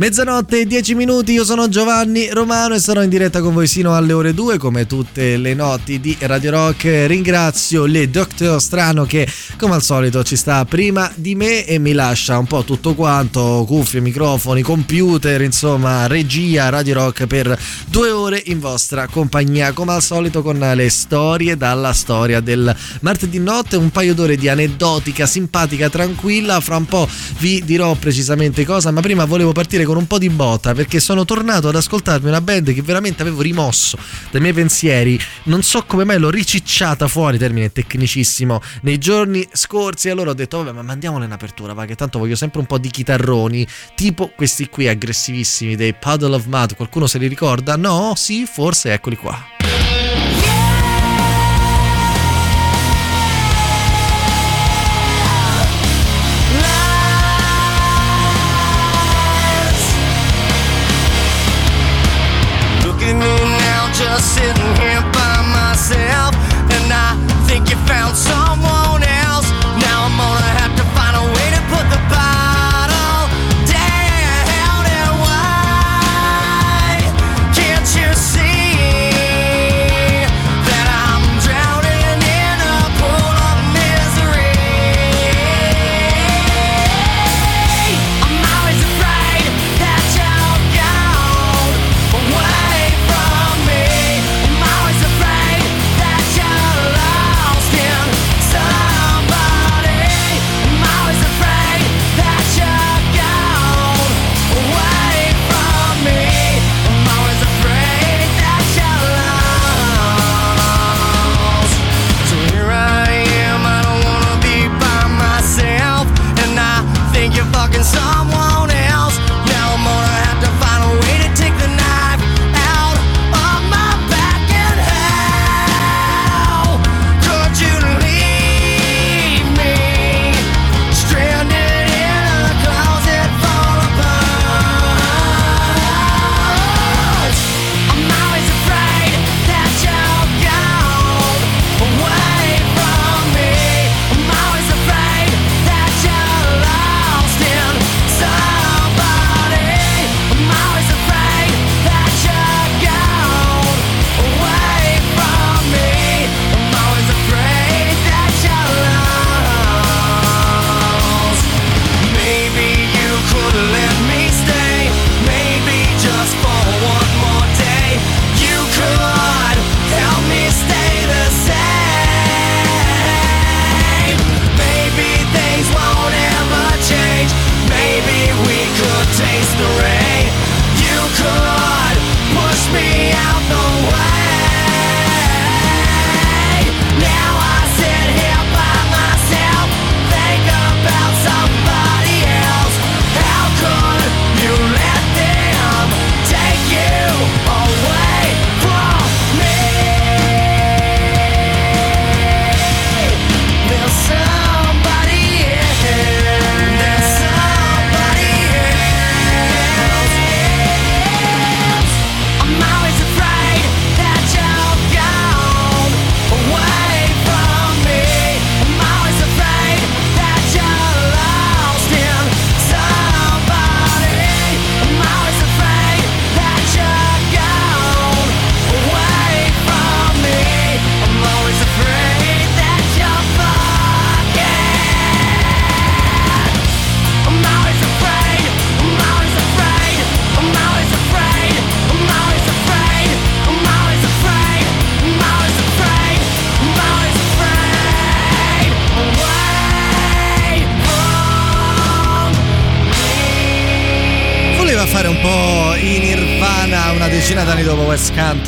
Mezzanotte e 10 minuti, io sono Giovanni Romano e sarò in diretta con voi sino alle ore 2 come tutte le notti di Radio Rock. Ringrazio le Doctor Strano che come al solito ci sta prima di me e mi lascia un po' tutto quanto, cuffie, microfoni, computer, insomma regia Radio Rock per due ore in vostra compagnia come al solito con le storie dalla storia del martedì notte, un paio d'ore di aneddotica, simpatica, tranquilla, fra un po' vi dirò precisamente cosa, ma prima volevo partire con un po' di botta perché sono tornato ad ascoltarmi una band che veramente avevo rimosso dai miei pensieri. Non so come mai l'ho ricicciata fuori, termine tecnicissimo, nei giorni scorsi. Allora ho detto, vabbè, ma mandiamola in apertura, va che tanto voglio sempre un po' di chitarroni, tipo questi qui aggressivissimi dei Puddle of Mud. Qualcuno se li ricorda? No? Sì, forse eccoli qua.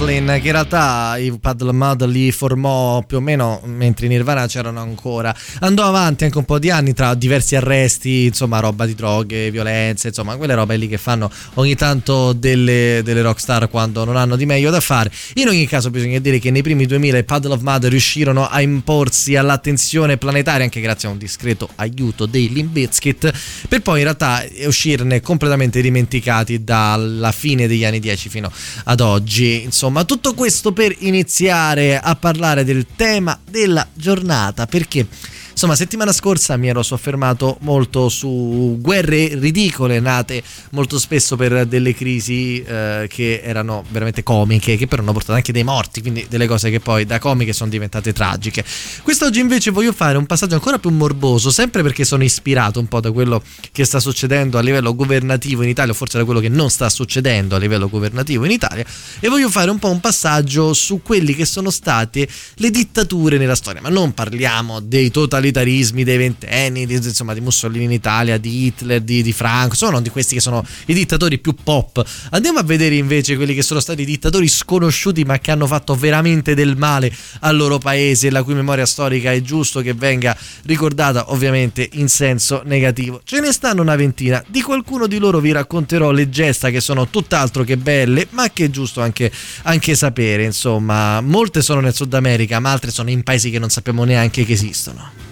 Wes Cantlin, che in realtà i Paddle Mud li formò più o meno mentre i Nirvana c'erano ancora. Andò avanti anche un po' di anni tra diversi arresti, insomma, roba di droghe, violenze, insomma, quelle robe lì che fanno ogni tanto delle, delle rockstar quando non hanno di meglio da fare. In ogni caso, bisogna dire che nei primi 2000 i Paddle of Mud riuscirono a imporsi all'attenzione planetaria, anche grazie a un discreto aiuto dei Limp Bizkit, per poi in realtà uscirne completamente dimenticati dalla fine degli anni 10 fino ad oggi. Insomma, tutto questo per iniziare a parlare del tema della giornata, perché Insomma, settimana scorsa mi ero soffermato molto su guerre ridicole nate molto spesso per delle crisi eh, che erano veramente comiche, che però hanno portato anche dei morti, quindi delle cose che poi da comiche sono diventate tragiche. Quest'oggi invece voglio fare un passaggio ancora più morboso, sempre perché sono ispirato un po' da quello che sta succedendo a livello governativo in Italia, o forse da quello che non sta succedendo a livello governativo in Italia, e voglio fare un po' un passaggio su quelli che sono state le dittature nella storia, ma non parliamo dei totalitari totalitarismi dei ventenni, di, insomma di Mussolini in Italia, di Hitler, di, di Franco, sono di questi che sono i dittatori più pop. Andiamo a vedere invece quelli che sono stati dittatori sconosciuti ma che hanno fatto veramente del male al loro paese, la cui memoria storica è giusto che venga ricordata ovviamente in senso negativo. Ce ne stanno una ventina, di qualcuno di loro vi racconterò le gesta che sono tutt'altro che belle, ma che è giusto anche, anche sapere, insomma, molte sono nel Sud America, ma altre sono in paesi che non sappiamo neanche che esistono.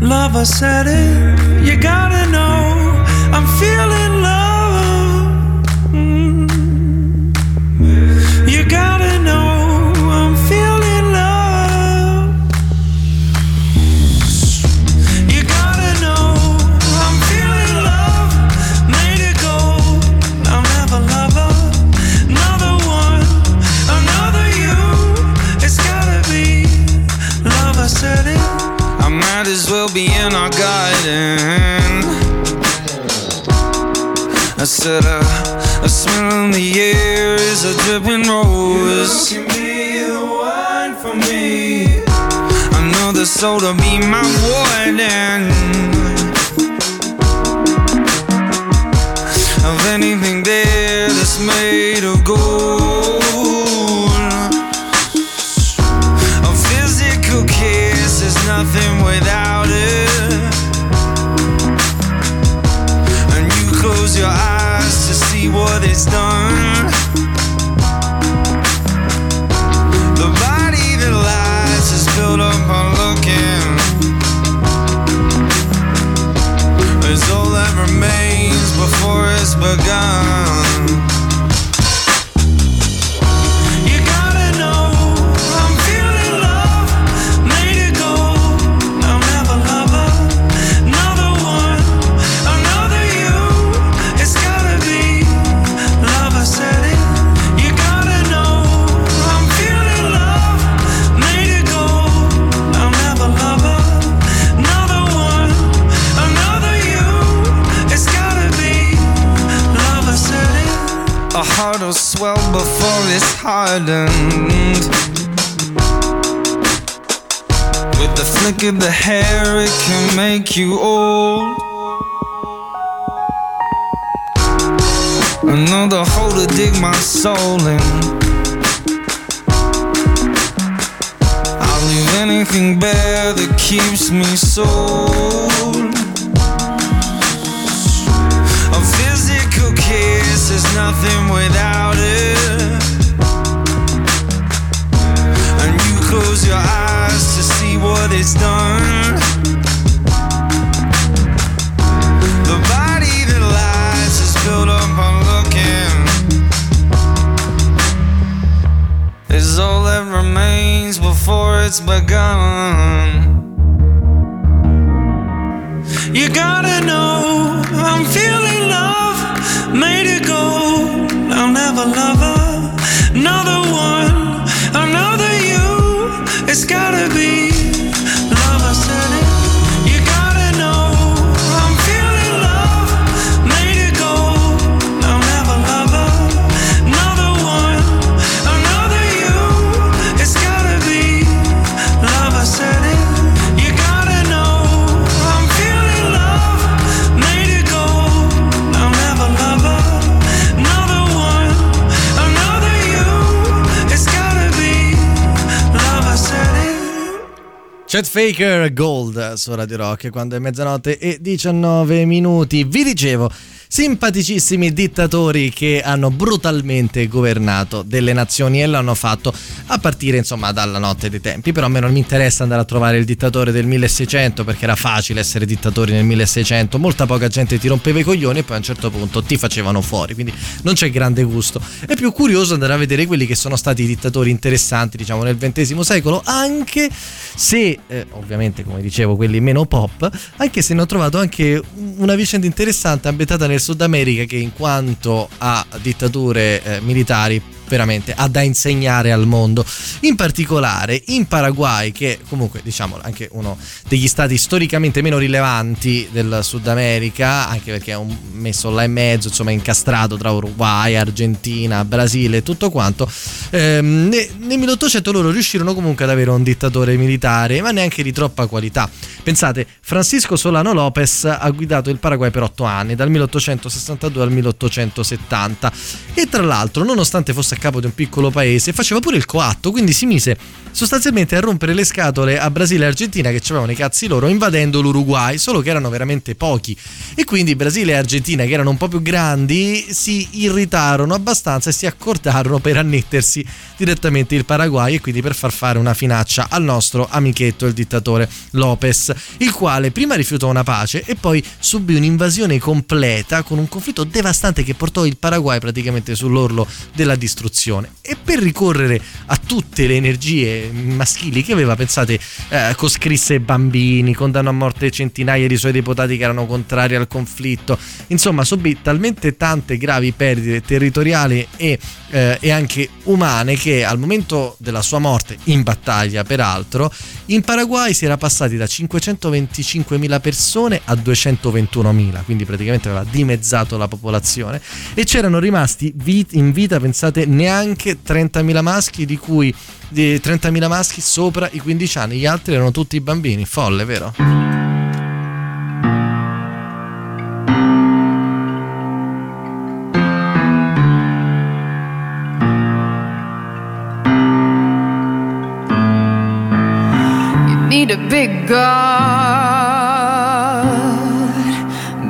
love. I said it. You gotta know I'm feeling soul to be my warden. Faker Gold su Radio Rock quando è mezzanotte e 19 minuti. Vi dicevo, simpaticissimi dittatori che hanno brutalmente governato delle nazioni e l'hanno fatto a partire insomma dalla notte dei tempi. Però a me non mi interessa andare a trovare il dittatore del 1600 perché era facile essere dittatori nel 1600, molta poca gente ti rompeva i coglioni e poi a un certo punto ti facevano fuori, quindi non c'è grande gusto. È più curioso andare a vedere quelli che sono stati i dittatori interessanti diciamo nel XX secolo, anche se eh, ovviamente come dicevo quelli meno pop, anche se ne ho trovato anche una vicenda interessante ambientata nel Sud America che in quanto a dittature eh, militari veramente ha da insegnare al mondo. In particolare in Paraguay, che comunque diciamo anche uno degli stati storicamente meno rilevanti del Sud America, anche perché è un, messo là in mezzo, insomma incastrato tra Uruguay, Argentina, Brasile e tutto quanto, ehm, ne- nel 1800 loro riuscirono comunque ad avere un dittatore militare, ma neanche di troppa qualità. Pensate, Francisco Solano Lopez ha guidato il Paraguay per otto anni, dal 1862 al 1870 e tra l'altro, nonostante fosse capo di un piccolo paese, faceva pure il coatto, quindi si mise sostanzialmente a rompere le scatole a Brasile e Argentina che avevano i cazzi loro invadendo l'Uruguay, solo che erano veramente pochi. E quindi Brasile e Argentina che erano un po' più grandi si irritarono abbastanza e si accordarono per annettersi direttamente il Paraguay e quindi per far fare una finaccia al nostro amichetto il dittatore Lopez, il quale prima rifiutò una pace e poi subì un'invasione completa con un conflitto devastante che portò il Paraguay praticamente sull'orlo della distruzione e per ricorrere a tutte le energie maschili che aveva, pensate, eh, coscrisse bambini, condannò a morte centinaia di suoi deputati che erano contrari al conflitto, insomma subì talmente tante gravi perdite territoriali e, eh, e anche umane che al momento della sua morte, in battaglia peraltro, in Paraguay si era passati da 525.000 persone a 221.000, quindi praticamente aveva dimezzato la popolazione e c'erano rimasti in vita, pensate, neanche 30.000 maschi, di cui di 30.000 maschi sopra i 15 anni, gli altri erano tutti bambini, folle, vero? Need a big God,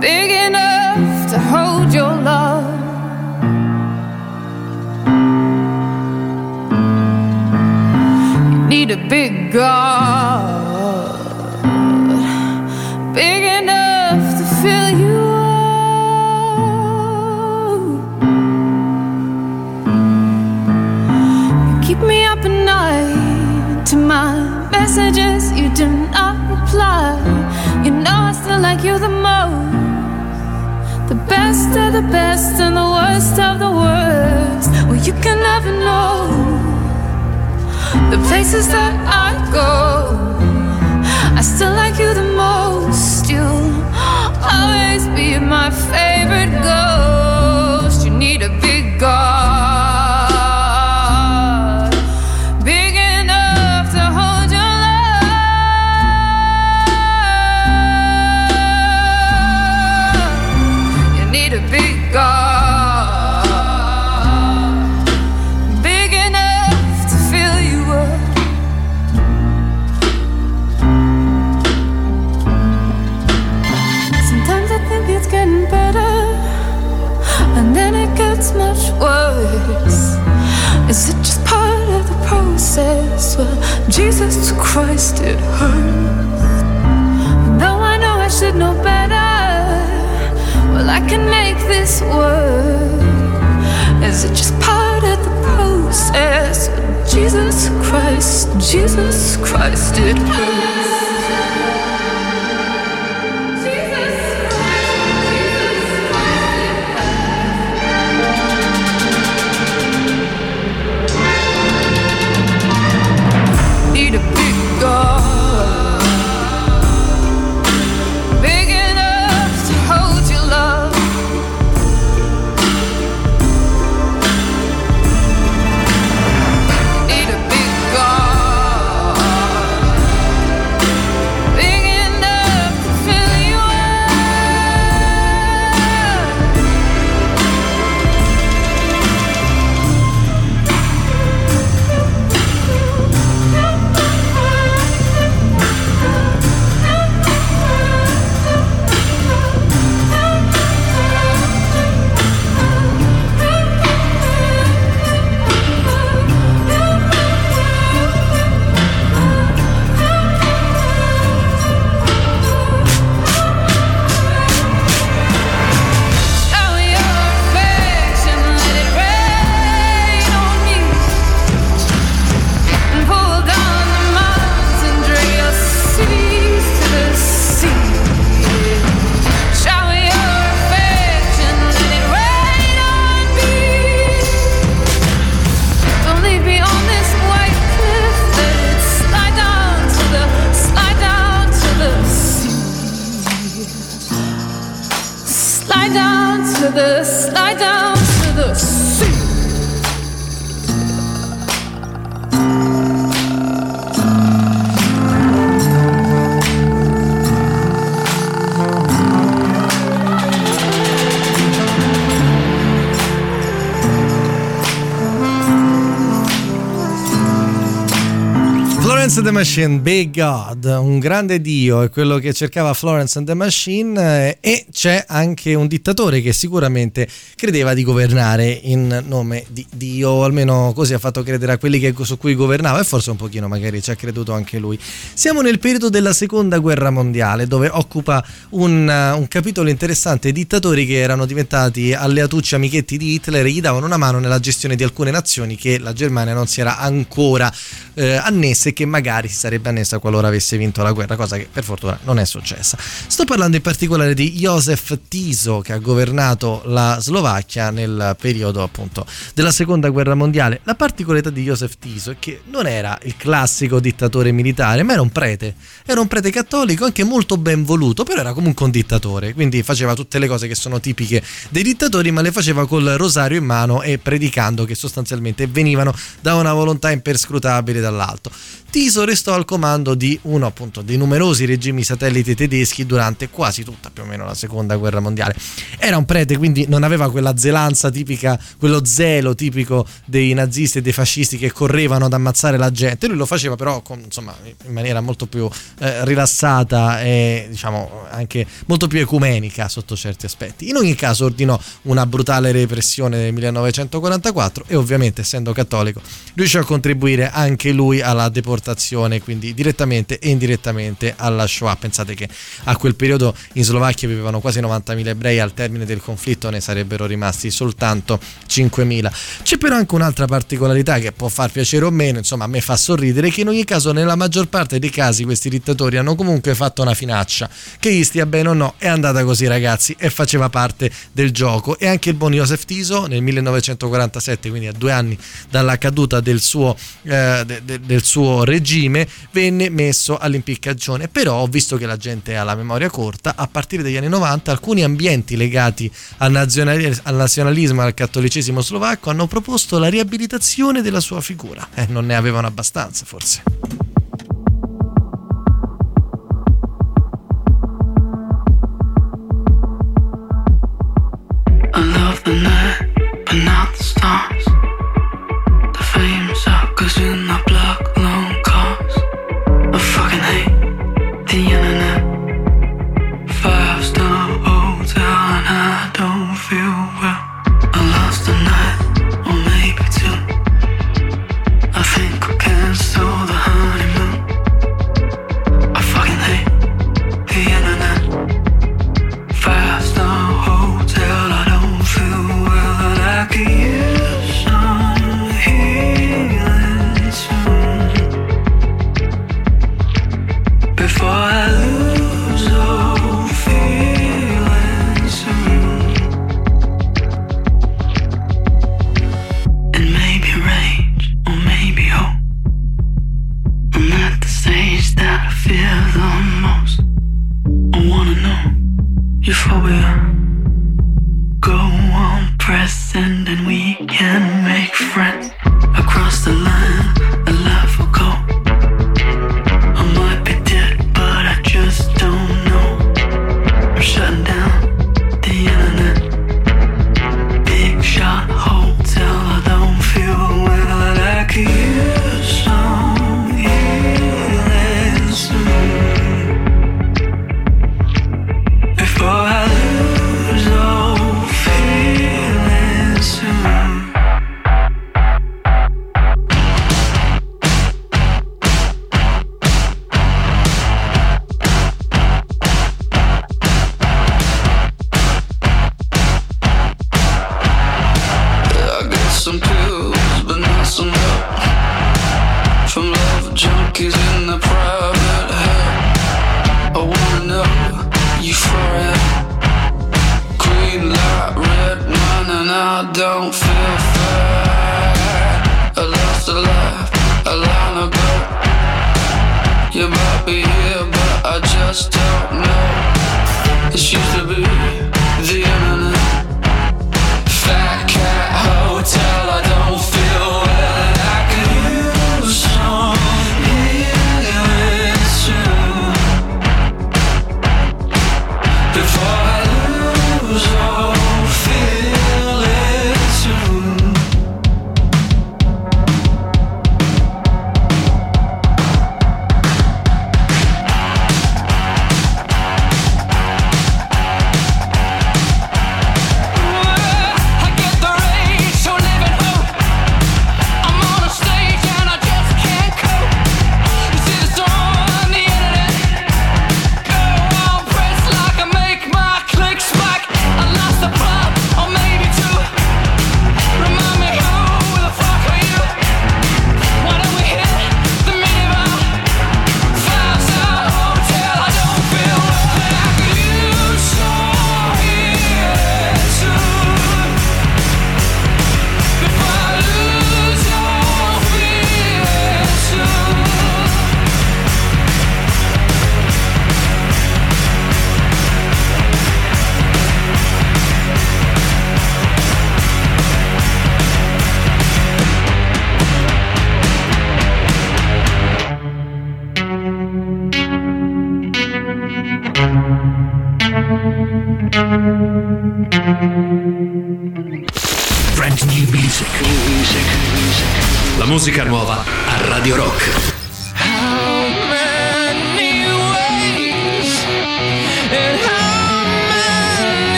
big enough to hold your love. You need a big God, big enough to fill you up. Keep me up at night to my messages. You do not reply. You know I still like you the most. The best of the best and the worst of the worst. Well, you can never know the places that I go. I still like you the most. You'll always be my favorite ghost. Jesus Christ, it hurts. The Machine, Big God, un grande dio è quello che cercava Florence and the Machine eh, e c'è anche un dittatore che sicuramente credeva di governare in nome di Dio, o almeno così ha fatto credere a quelli che, su cui governava e forse un pochino magari ci ha creduto anche lui. Siamo nel periodo della seconda guerra mondiale dove occupa un, un capitolo interessante dittatori che erano diventati alleatucci amichetti di Hitler e gli davano una mano nella gestione di alcune nazioni che la Germania non si era ancora eh, annessa e che magari si sarebbe annessa qualora avesse vinto la guerra, cosa che per fortuna non è successa. Sto parlando in particolare di Josef Tiso che ha governato la Slovacchia nel periodo appunto della seconda guerra mondiale. La particolarità di Josef Tiso è che non era il classico dittatore militare, ma era un prete, era un prete cattolico anche molto ben voluto, però era comunque un dittatore, quindi faceva tutte le cose che sono tipiche dei dittatori, ma le faceva col rosario in mano e predicando che sostanzialmente venivano da una volontà imperscrutabile dall'alto. Tiso restò al comando di uno appunto dei numerosi regimi satelliti tedeschi durante quasi tutta più o meno la seconda guerra mondiale. Era un prete, quindi non aveva quella zelanza tipica, quello zelo tipico dei nazisti e dei fascisti che correvano ad ammazzare la gente. Lui lo faceva però con, insomma, in maniera molto più eh, rilassata e diciamo anche molto più ecumenica sotto certi aspetti. In ogni caso ordinò una brutale repressione nel 1944 e ovviamente essendo cattolico riuscì a contribuire anche lui alla deportazione, quindi direttamente e indirettamente alla Shoah. Pensate che a quel periodo in Slovacchia vivevano quasi 90.000 ebrei, al termine del conflitto ne sarebbero rimasti soltanto 5.000. C'è però anche un'altra particolarità che può far piacere o meno, insomma a me fa sorridere, che in ogni caso nella maggior parte dei casi questi dittatori hanno comunque fatto una finaccia, che gli stia bene o no, è andata così ragazzi e faceva parte del gioco. E anche il buon Josef Tiso nel 1947, quindi a due anni dalla caduta del suo, eh, de- de- del suo regime, venne messo all'impiccagione. Però, visto che la gente ha la memoria corta, a partire dagli anni 90 alcuni ambienti legati al, nazionali- al nazionalismo e al cattolicesimo slovacco hanno proposto la riabilitazione della sua figura. Eh, non ne avevano abbastanza, forse. I love the night, but not the stars. Euphoria. Go on, press send, and we can make friends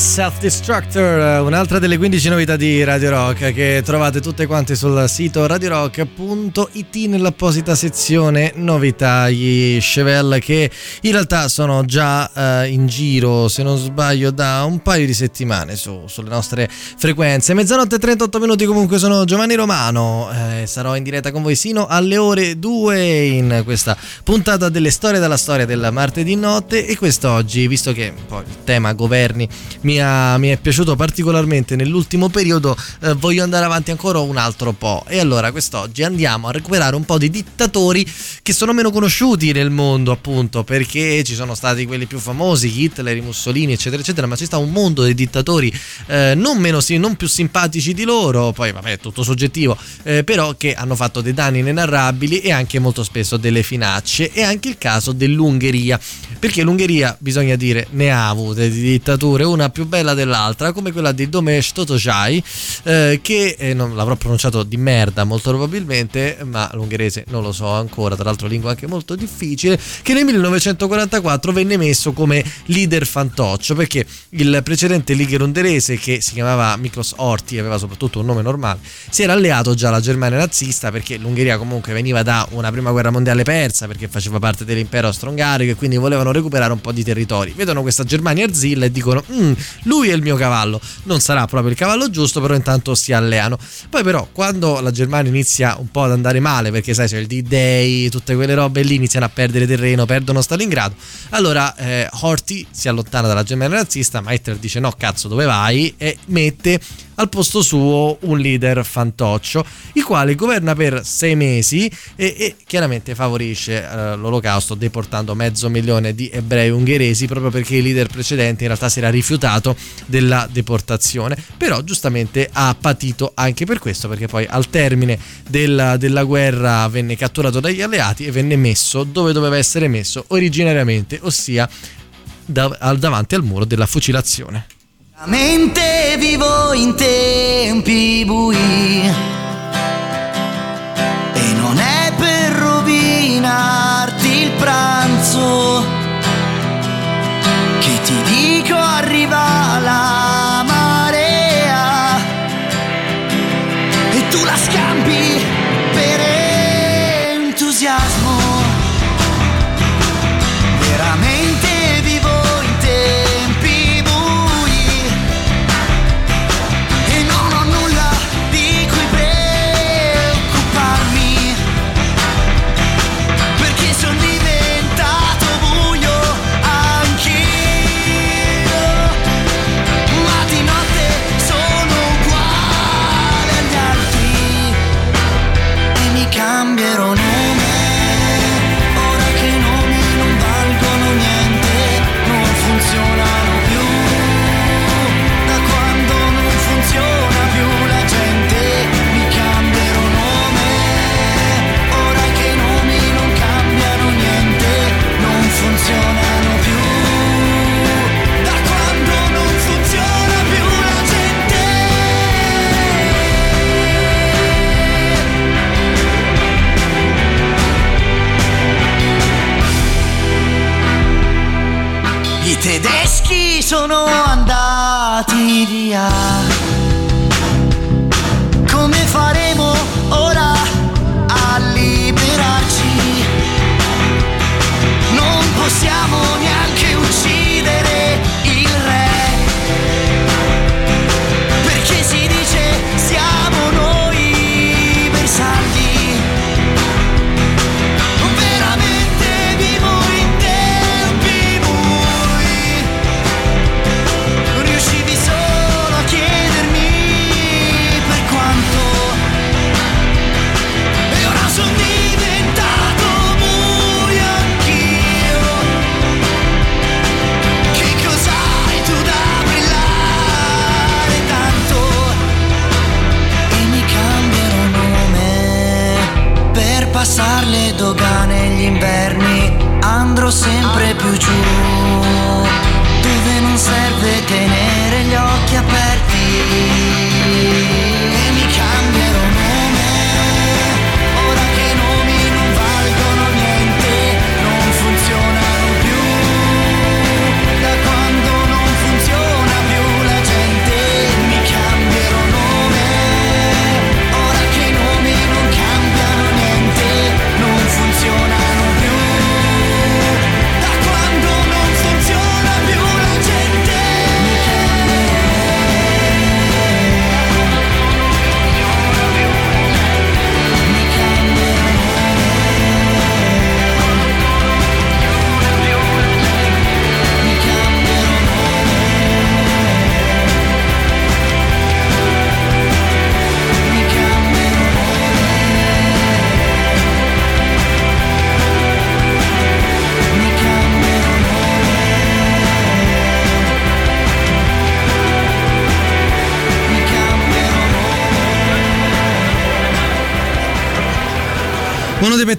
Self Destructor, eh, un'altra delle 15 novità di Radio Rock che trovate tutte quante sul sito radiorock.it nell'apposita sezione novità, gli Chevelle che in realtà sono già eh, in giro, se non sbaglio, da un paio di settimane su- sulle nostre frequenze. Mezzanotte e 38 minuti comunque sono Giovanni Romano, eh, sarò in diretta con voi sino alle ore 2 in questa puntata delle storie dalla storia del martedì notte e quest'oggi, visto che poi il tema governi mi, ha- mi è piaciuto particolarmente nell'ultimo periodo, eh, voglio andare avanti ancora un altro po'. E allora quest'oggi andiamo a recuperare un po' di dittatori che sono meno conosciuti nel mondo, appunto, perché ci sono stati quelli più famosi, Hitler, Mussolini, eccetera, eccetera, ma ci sta un mondo di dittatori eh, non, meno, non più simpatici di loro, poi vabbè, tutto soggettivo, eh, però che hanno fatto dei danni inenarrabili e anche molto spesso delle finacce. E anche il caso dell'Ungheria, perché l'Ungheria, bisogna dire, ne ha avute di dittature, una più bella dell'altra, come quella di Domes Totosai, eh, che eh, non l'avrò pronunciato di merda molto probabilmente, ma l'ungherese non lo so ancora, tra l'altro lingua anche molto difficile, che nel 1944 venne messo come leader fantoccio, perché il precedente leader ungherese, che si chiamava Miklos Horthy, aveva soprattutto un nome normale, si era alleato già alla Germania nazista, perché l'Ungheria comunque veniva da una prima guerra mondiale persa, perché faceva parte dell'impero austro-ungarico e quindi volevano recuperare un po' di territori. Vedono questa Germania arzilla e dicono, "Mm, lui è il mio cavallo, non sarà proprio il cavallo giusto, però intanto si alleano. Poi però quando la Germania inizia un po' ad andare male, perché sai c'è il D-Day, tutte quelle robe lì iniziano a perdere terreno, perdono Stalingrado, allora eh, Horthy si allontana dalla Germania nazista, ma Hitler dice no cazzo dove vai e mette al posto suo un leader fantoccio, il quale governa per sei mesi e, e chiaramente favorisce eh, l'olocausto deportando mezzo milione di ebrei ungheresi proprio perché il leader precedente in realtà si era rifiutato della deportazione, però giustamente ha patito anche per questo perché poi al termine della, della guerra venne catturato dagli alleati e venne messo dove doveva essere messo originariamente, ossia da- al- davanti al muro della fucilazione. Veramente vivo in tempi bui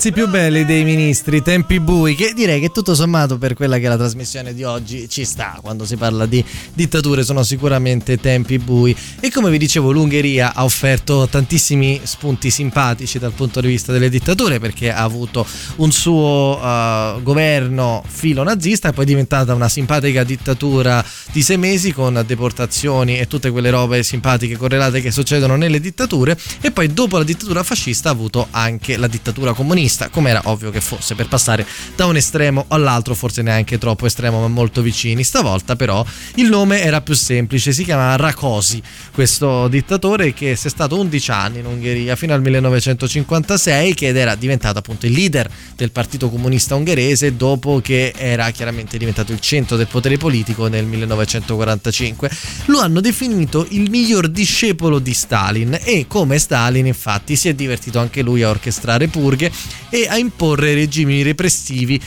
Pezzi più belli dei ministri, Tempi Bui, che direi che tutto sommato per quella che è la trasmissione di oggi ci sta. Quando si parla di dittature sono sicuramente tempi bui. E come vi dicevo, l'Ungheria ha offerto tantissimi spunti simpatici dal punto di vista delle dittature perché ha avuto un suo uh, governo filo nazista poi è diventata una simpatica dittatura di sei mesi con deportazioni e tutte quelle robe simpatiche correlate che succedono nelle dittature. E poi dopo la dittatura fascista ha avuto anche la dittatura comunista, come era ovvio che fosse, per passare da un estremo all'altro, forse neanche troppo estremo, ma molto vicini. Stavolta però il nome era più semplice, si chiamava Rakosi, questo dittatore che si è stato 11 anni in Ungheria fino al 1956, che era diventato appunto il leader del Partito Comunista Ungherese dopo che era chiaramente diventato il centro del potere politico nel 1945. Lo hanno definito il miglior discepolo di Stalin e come Stalin infatti si è divertito anche lui a orchestrare purghe e a imporre regimi repressivi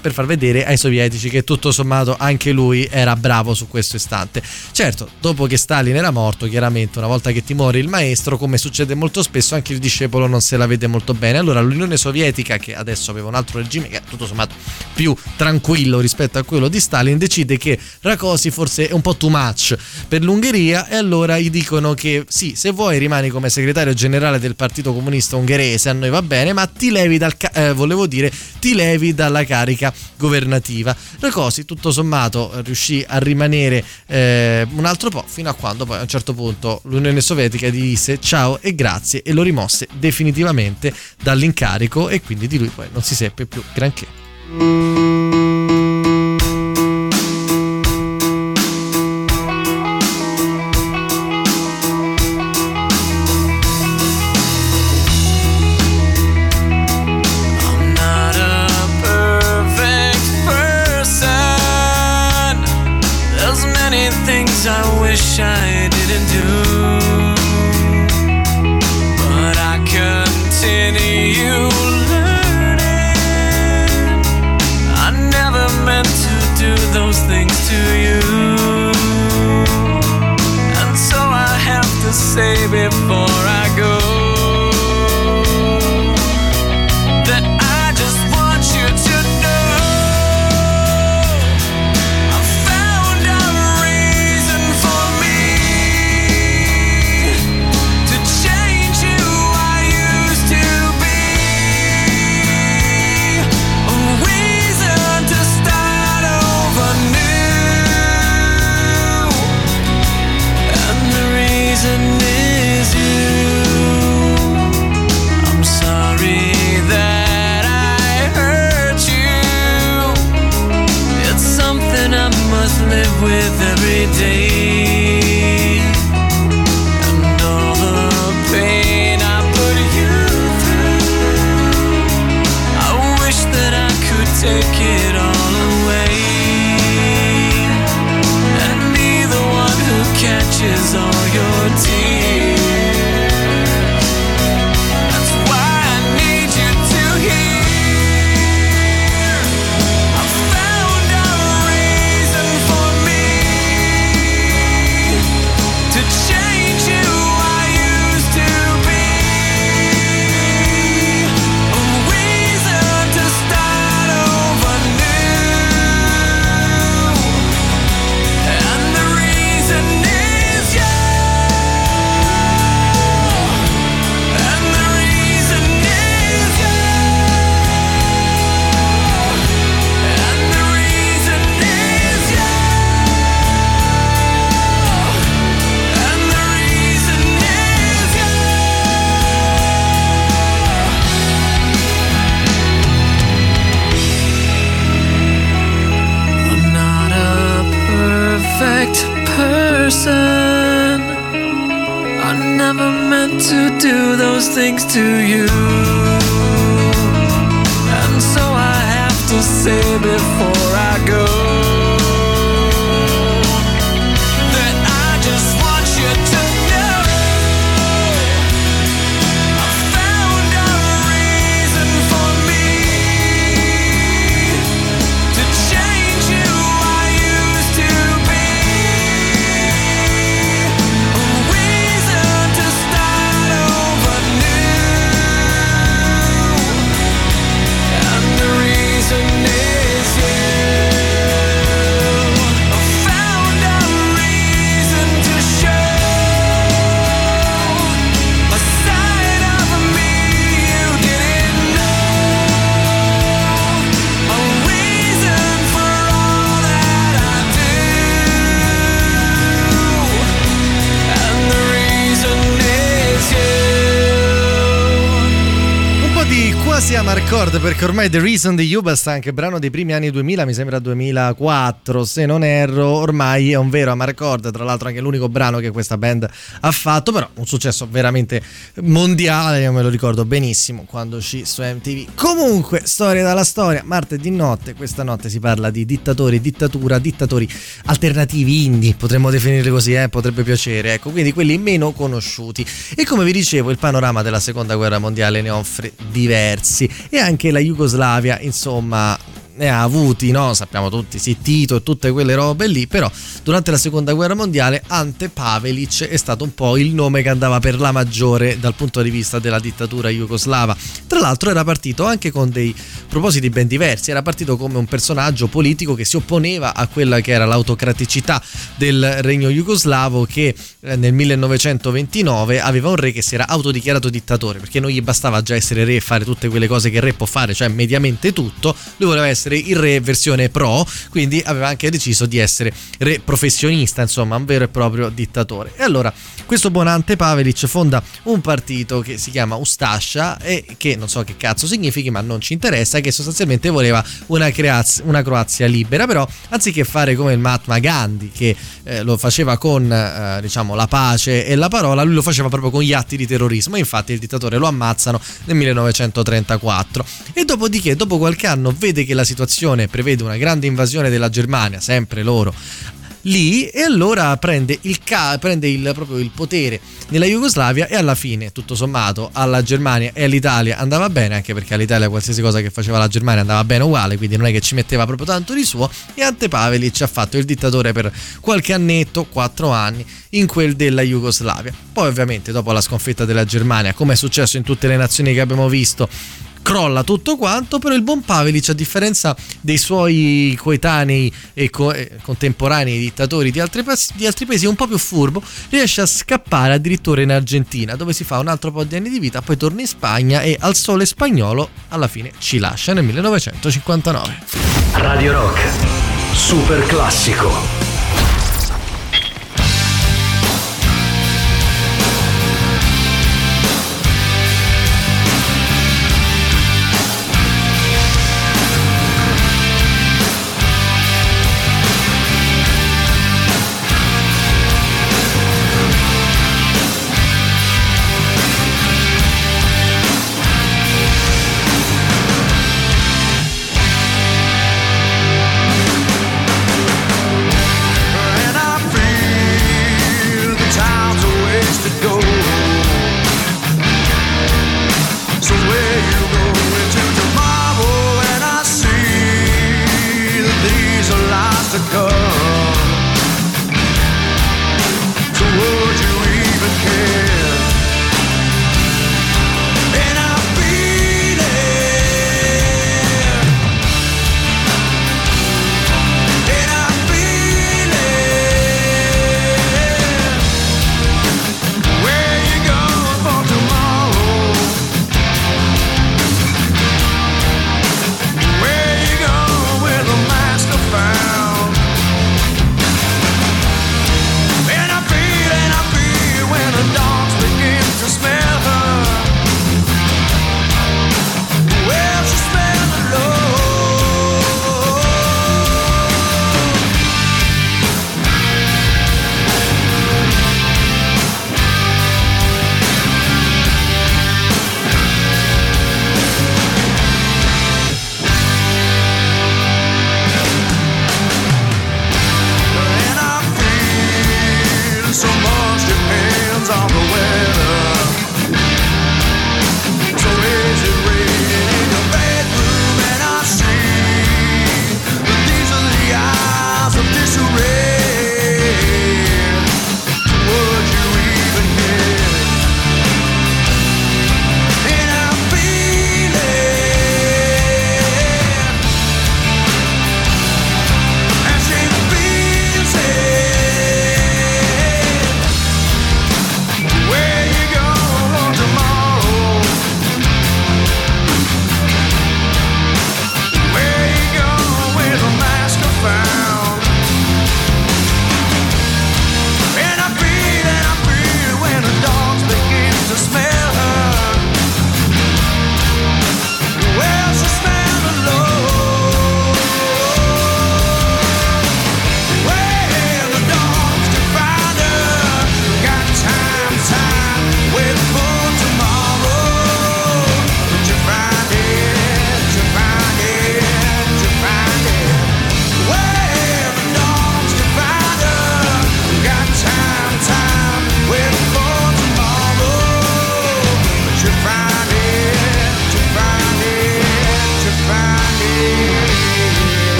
per far vedere ai sovietici che tutto sommato anche lui era bravo su questo istante. Certo, dopo che Stalin era morto, chiaramente una volta che ti muore il maestro, come succede molto spesso, anche il discepolo non se la vede molto bene. Allora l'Unione Sovietica, che adesso aveva un altro regime che è tutto sommato più tranquillo rispetto a quello di Stalin, decide che Rakosi forse è un po' too much per l'Ungheria e allora gli dicono che sì, se vuoi rimani come segretario generale del Partito Comunista Ungherese, a noi va bene, ma ti levi dal eh, volevo dire, ti levi dalla carica governativa. Rakosi tutto sommato riuscì a rimanere eh, un altro po' fino a quando poi a un certo punto l'Unione Sovietica gli disse ciao e grazie e lo rimosse definitivamente dall'incarico e quindi di lui poi non si seppe più granché. Perché ormai The Reason di Yuba sta anche brano dei primi anni 2000, mi sembra 2004, se non erro, ormai è un vero Amarcord, tra l'altro anche l'unico brano che questa band ha fatto, però un successo veramente mondiale, io me lo ricordo benissimo quando uscì su MTV. Comunque, storia dalla storia, martedì notte, questa notte si parla di dittatori, dittatura, dittatori alternativi indie, potremmo definirli così, eh? potrebbe piacere, ecco, quindi quelli meno conosciuti. E come vi dicevo, il panorama della seconda guerra mondiale ne offre diversi e anche la Jugoslavia, insomma, ne ha avuti, no? Sappiamo tutti, sì, Tito e tutte quelle robe lì, però durante la seconda guerra mondiale Ante Pavelic è stato un po' il nome che andava per la maggiore dal punto di vista della dittatura jugoslava. Tra l'altro era partito anche con dei propositi ben diversi, era partito come un personaggio politico che si opponeva a quella che era l'autocraticità del regno jugoslavo che eh, nel 1929 aveva un re che si era autodichiarato dittatore, perché non gli bastava già essere re e fare tutte quelle cose che il re può fare, cioè mediamente tutto, lui voleva essere il re versione pro, quindi aveva anche deciso di essere re professionista, insomma, un vero e proprio dittatore. E allora questo buon Ante Pavelic fonda un partito che si chiama Ustascia e che non so che cazzo significhi, ma non ci interessa, che sostanzialmente voleva una, Creaz- una Croazia libera, però anziché fare come il Mahatma Gandhi che eh, lo faceva con eh, diciamo la pace e la parola, lui lo faceva proprio con gli atti di terrorismo. Infatti il dittatore lo ammazzano nel 1934 e dopodiché dopo qualche anno vede che la situazione prevede una grande invasione della Germania, sempre loro lì e allora prende il, ca- prende il, proprio il potere nella Jugoslavia e alla fine tutto sommato alla Germania e all'Italia andava bene anche perché all'Italia qualsiasi cosa che faceva la Germania andava bene uguale quindi non è che ci metteva proprio tanto di suo e Ante Pavelic ha fatto il dittatore per qualche annetto, quattro anni in quel della Jugoslavia. Poi ovviamente dopo la sconfitta della Germania come è successo in tutte le nazioni che abbiamo visto crolla tutto quanto, però il buon Pavelic, a differenza dei suoi coetanei e co- eh, contemporanei dittatori di altri, pas- di altri paesi, è un po' più furbo, riesce a scappare addirittura in Argentina, dove si fa un altro po' di anni di vita, poi torna in Spagna e al sole spagnolo alla fine ci lascia nel 1959. Radio Rock, super classico.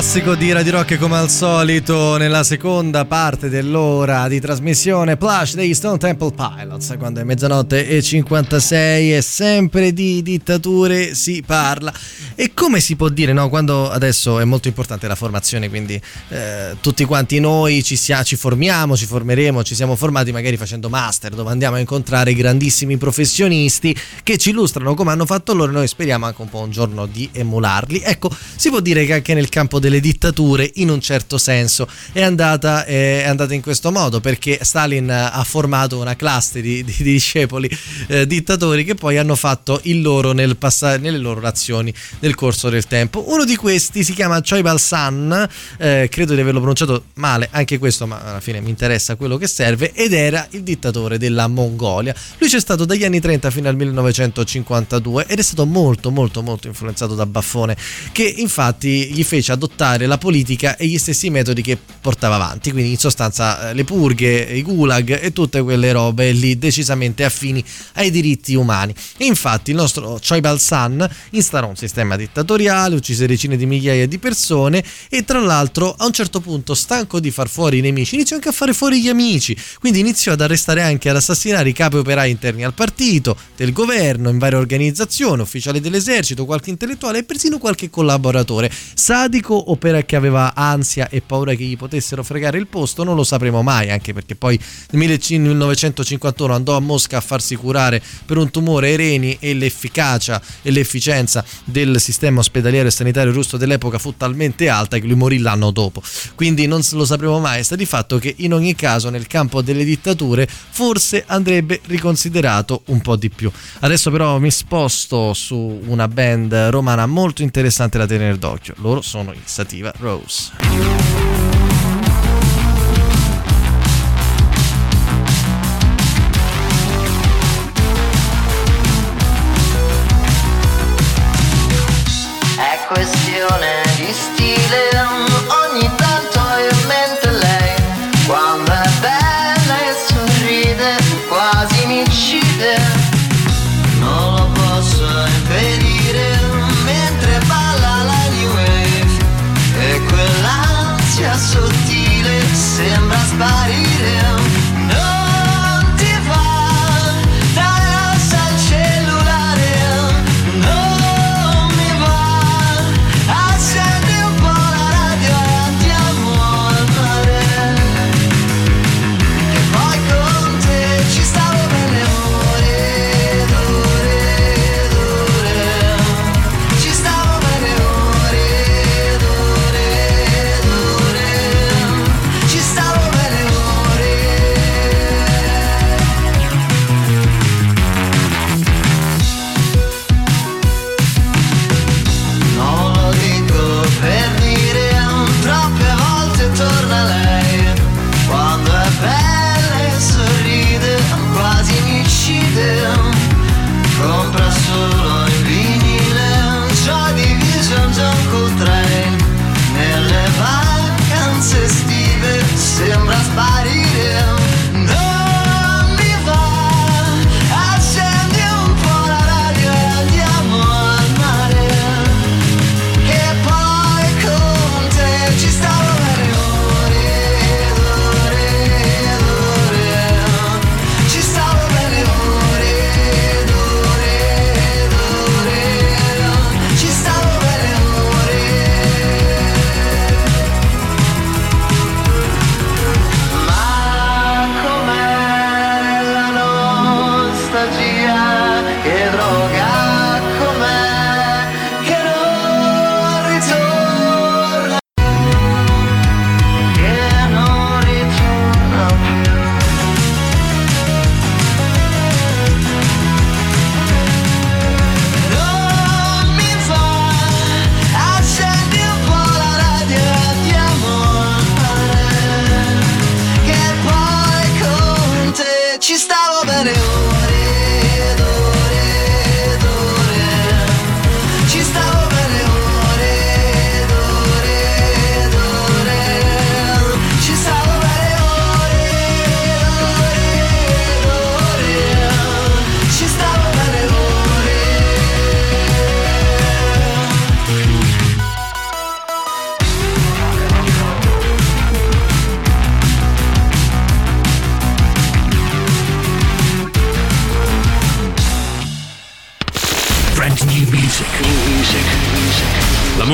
Classico di Radio Rock come al solito nella seconda parte dell'ora di trasmissione. Plush degli Stone Temple Pilots quando è mezzanotte e 56 e sempre di dittature si parla e come si può dire no quando adesso è molto importante la formazione quindi eh, tutti quanti noi ci, sia, ci formiamo ci formeremo ci siamo formati magari facendo master dove andiamo a incontrare grandissimi professionisti che ci illustrano come hanno fatto loro e noi speriamo anche un po' un giorno di emularli. Ecco si può dire che anche nel campo delle dittature in un certo senso è andata, è andata in questo modo perché Stalin ha formato una classe di, di- di discepoli eh, dittatori che poi hanno fatto il loro nel passa- nelle loro azioni nel corso del tempo. Uno di questi si chiama Choi Balsan eh, credo di averlo pronunciato male anche questo ma alla fine mi interessa quello che serve ed era il dittatore della Mongolia. Lui c'è stato dagli anni 30 fino al 1952 ed è stato molto molto molto influenzato da Baffone che infatti gli fece adottare la politica e gli stessi metodi che portava avanti, quindi in sostanza eh, le purghe, i gulag e tutte quelle robe lì decisamente affini ai diritti umani. E infatti il nostro Choi Balsan instaurò un sistema dittatoriale, uccise decine di migliaia di persone e tra l'altro a un certo punto stanco di far fuori i nemici iniziò anche a fare fuori gli amici, quindi iniziò ad arrestare anche ad assassinare i capi operai interni al partito, del governo, in varie organizzazioni, ufficiali dell'esercito, qualche intellettuale e persino qualche collaboratore. Sadico o perché aveva ansia e paura che gli potessero fregare il posto, non lo sapremo mai, anche perché poi nel 1951 andò a Mosca a farsi curare per un tumore ai reni e l'efficacia e l'efficienza del sistema ospedaliero e sanitario russo dell'epoca fu talmente alta che lui morì l'anno dopo. Quindi non lo sapremo mai, sta di fatto che in ogni caso nel campo delle dittature forse andrebbe riconsiderato un po' di più. Adesso però mi sposto su una band romana molto interessante da tenere d'occhio. Loro sono i Sativa Rose. Questione di stile, ogni tanto ho in mente lei. Quando è bella e sorride, quasi mi uccide. Non lo posso impedire mentre balla la new wave. E quell'ansia sottile sembra sparire.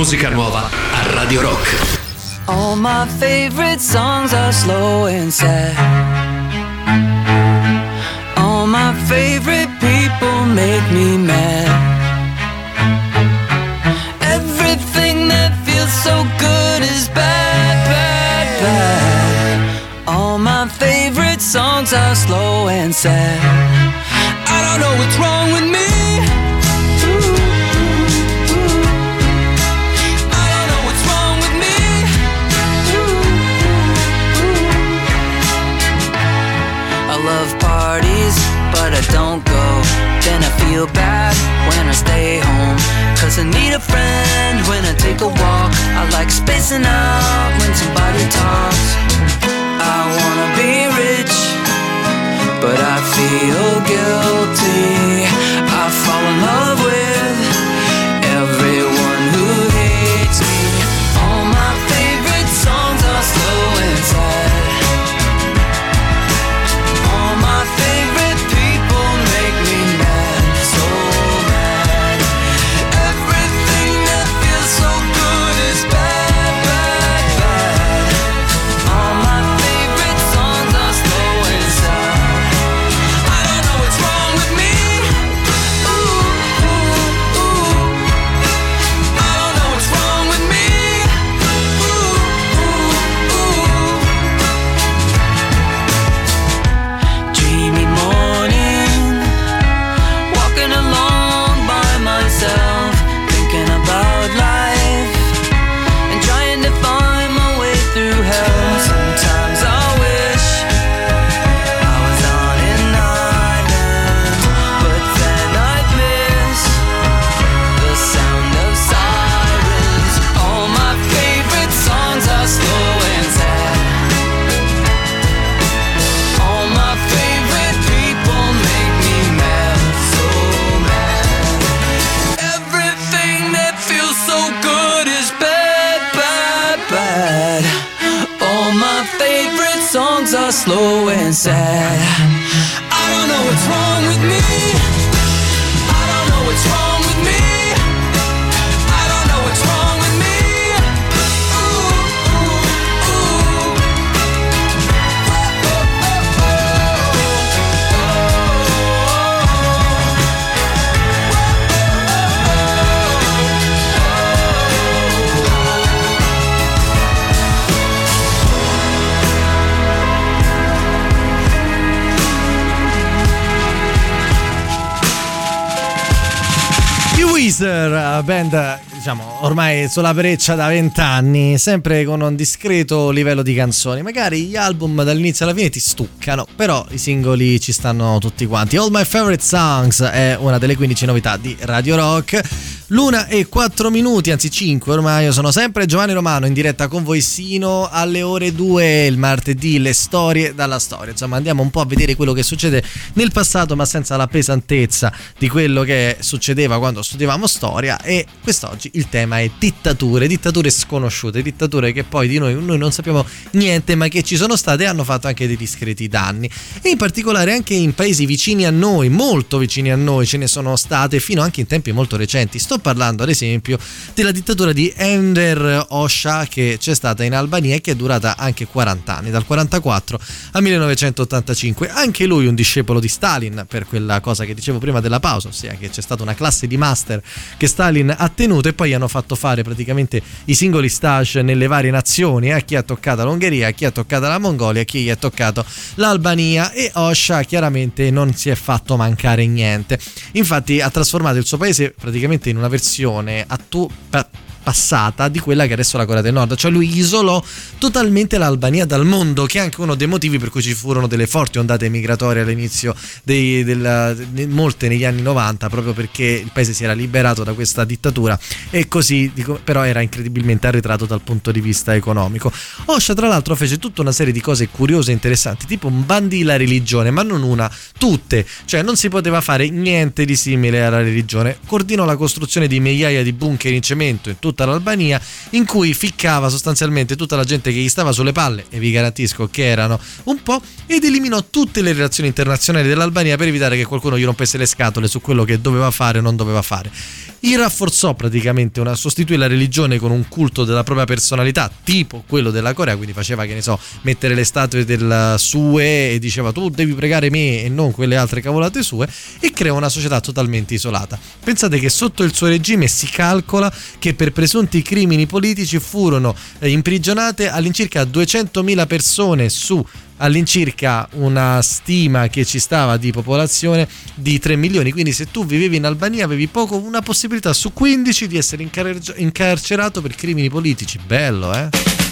Musica nuova a Radio Rock. All my favorite songs are slow and sad. All my favorite people make me mad. Everything that feels so good is bad, bad, bad. All my favorite songs are slow and sad. I don't know what's wrong I need a friend when I take a walk. I like spacing out when somebody talks. I wanna be rich, but I feel guilty. I fall in love with slow Weezer, band diciamo ormai sulla breccia da vent'anni, sempre con un discreto livello di canzoni. Magari gli album dall'inizio alla fine ti stuccano, però i singoli ci stanno tutti quanti. All My Favorite Songs è una delle 15 novità di Radio Rock. L'una e 4 minuti, anzi 5 ormai, io sono sempre Giovanni Romano in diretta con voi sino alle ore 2 il martedì, le storie dalla storia. Insomma andiamo un po' a vedere quello che succede nel passato ma senza la pesantezza di quello che succedeva quando studiavamo storia e quest'oggi il tema è dittature, dittature sconosciute, dittature che poi di noi, noi non sappiamo niente ma che ci sono state e hanno fatto anche dei discreti danni e in particolare anche in paesi vicini a noi, molto vicini a noi ce ne sono state fino anche in tempi molto recenti. Sto parlando ad esempio della dittatura di Ender Osha che c'è stata in Albania e che è durata anche 40 anni, dal 44 al 1985. Anche lui un discepolo di Stalin per quella cosa che dicevo prima della pausa, ossia che c'è stata una classe di master che Stalin ha tenuto e poi hanno fatto fare praticamente i singoli stage nelle varie nazioni, a chi ha toccato l'Ungheria, a chi ha toccato la Mongolia, a chi gli ha toccato l'Albania e Osha chiaramente non si è fatto mancare niente. Infatti ha trasformato il suo paese praticamente in una versione attu- passata di quella che adesso è la Corea del Nord, cioè lui isolò totalmente l'Albania dal mondo, che è anche uno dei motivi per cui ci furono delle forti ondate migratorie all'inizio dei, del, de- molte negli anni 90, proprio perché il paese si era liberato da questa dittatura e così dico, però era incredibilmente arretrato dal punto di vista economico. Osha tra l'altro fece tutta una serie di cose curiose e interessanti, tipo un bandì la religione, ma non una, tutte, cioè non si poteva fare niente di simile alla religione. Coordinò la costruzione di migliaia di bunker in cemento in tutta l'Albania in cui ficcava sostanzialmente tutta la gente che gli stava sulle palle e vi garantisco che erano un po' ed eliminò tutte le relazioni internazionali dell'Albania per evitare che qualcuno gli rompesse le scatole su quello che doveva fare o non doveva fare. Il rafforzò praticamente una, sostituì la religione con un culto della propria personalità, tipo quello della Corea, quindi faceva che ne so, mettere le statue del sue e diceva tu devi pregare me e non quelle altre cavolate sue e creò una società totalmente isolata. Pensate che sotto il suo regime si calcola che per presunti crimini politici furono eh, imprigionate all'incirca 200.000 persone su all'incirca una stima che ci stava di popolazione di 3 milioni. Quindi se tu vivevi in Albania avevi poco una possibilità su 15 di essere incar- incarcerato per crimini politici. Bello eh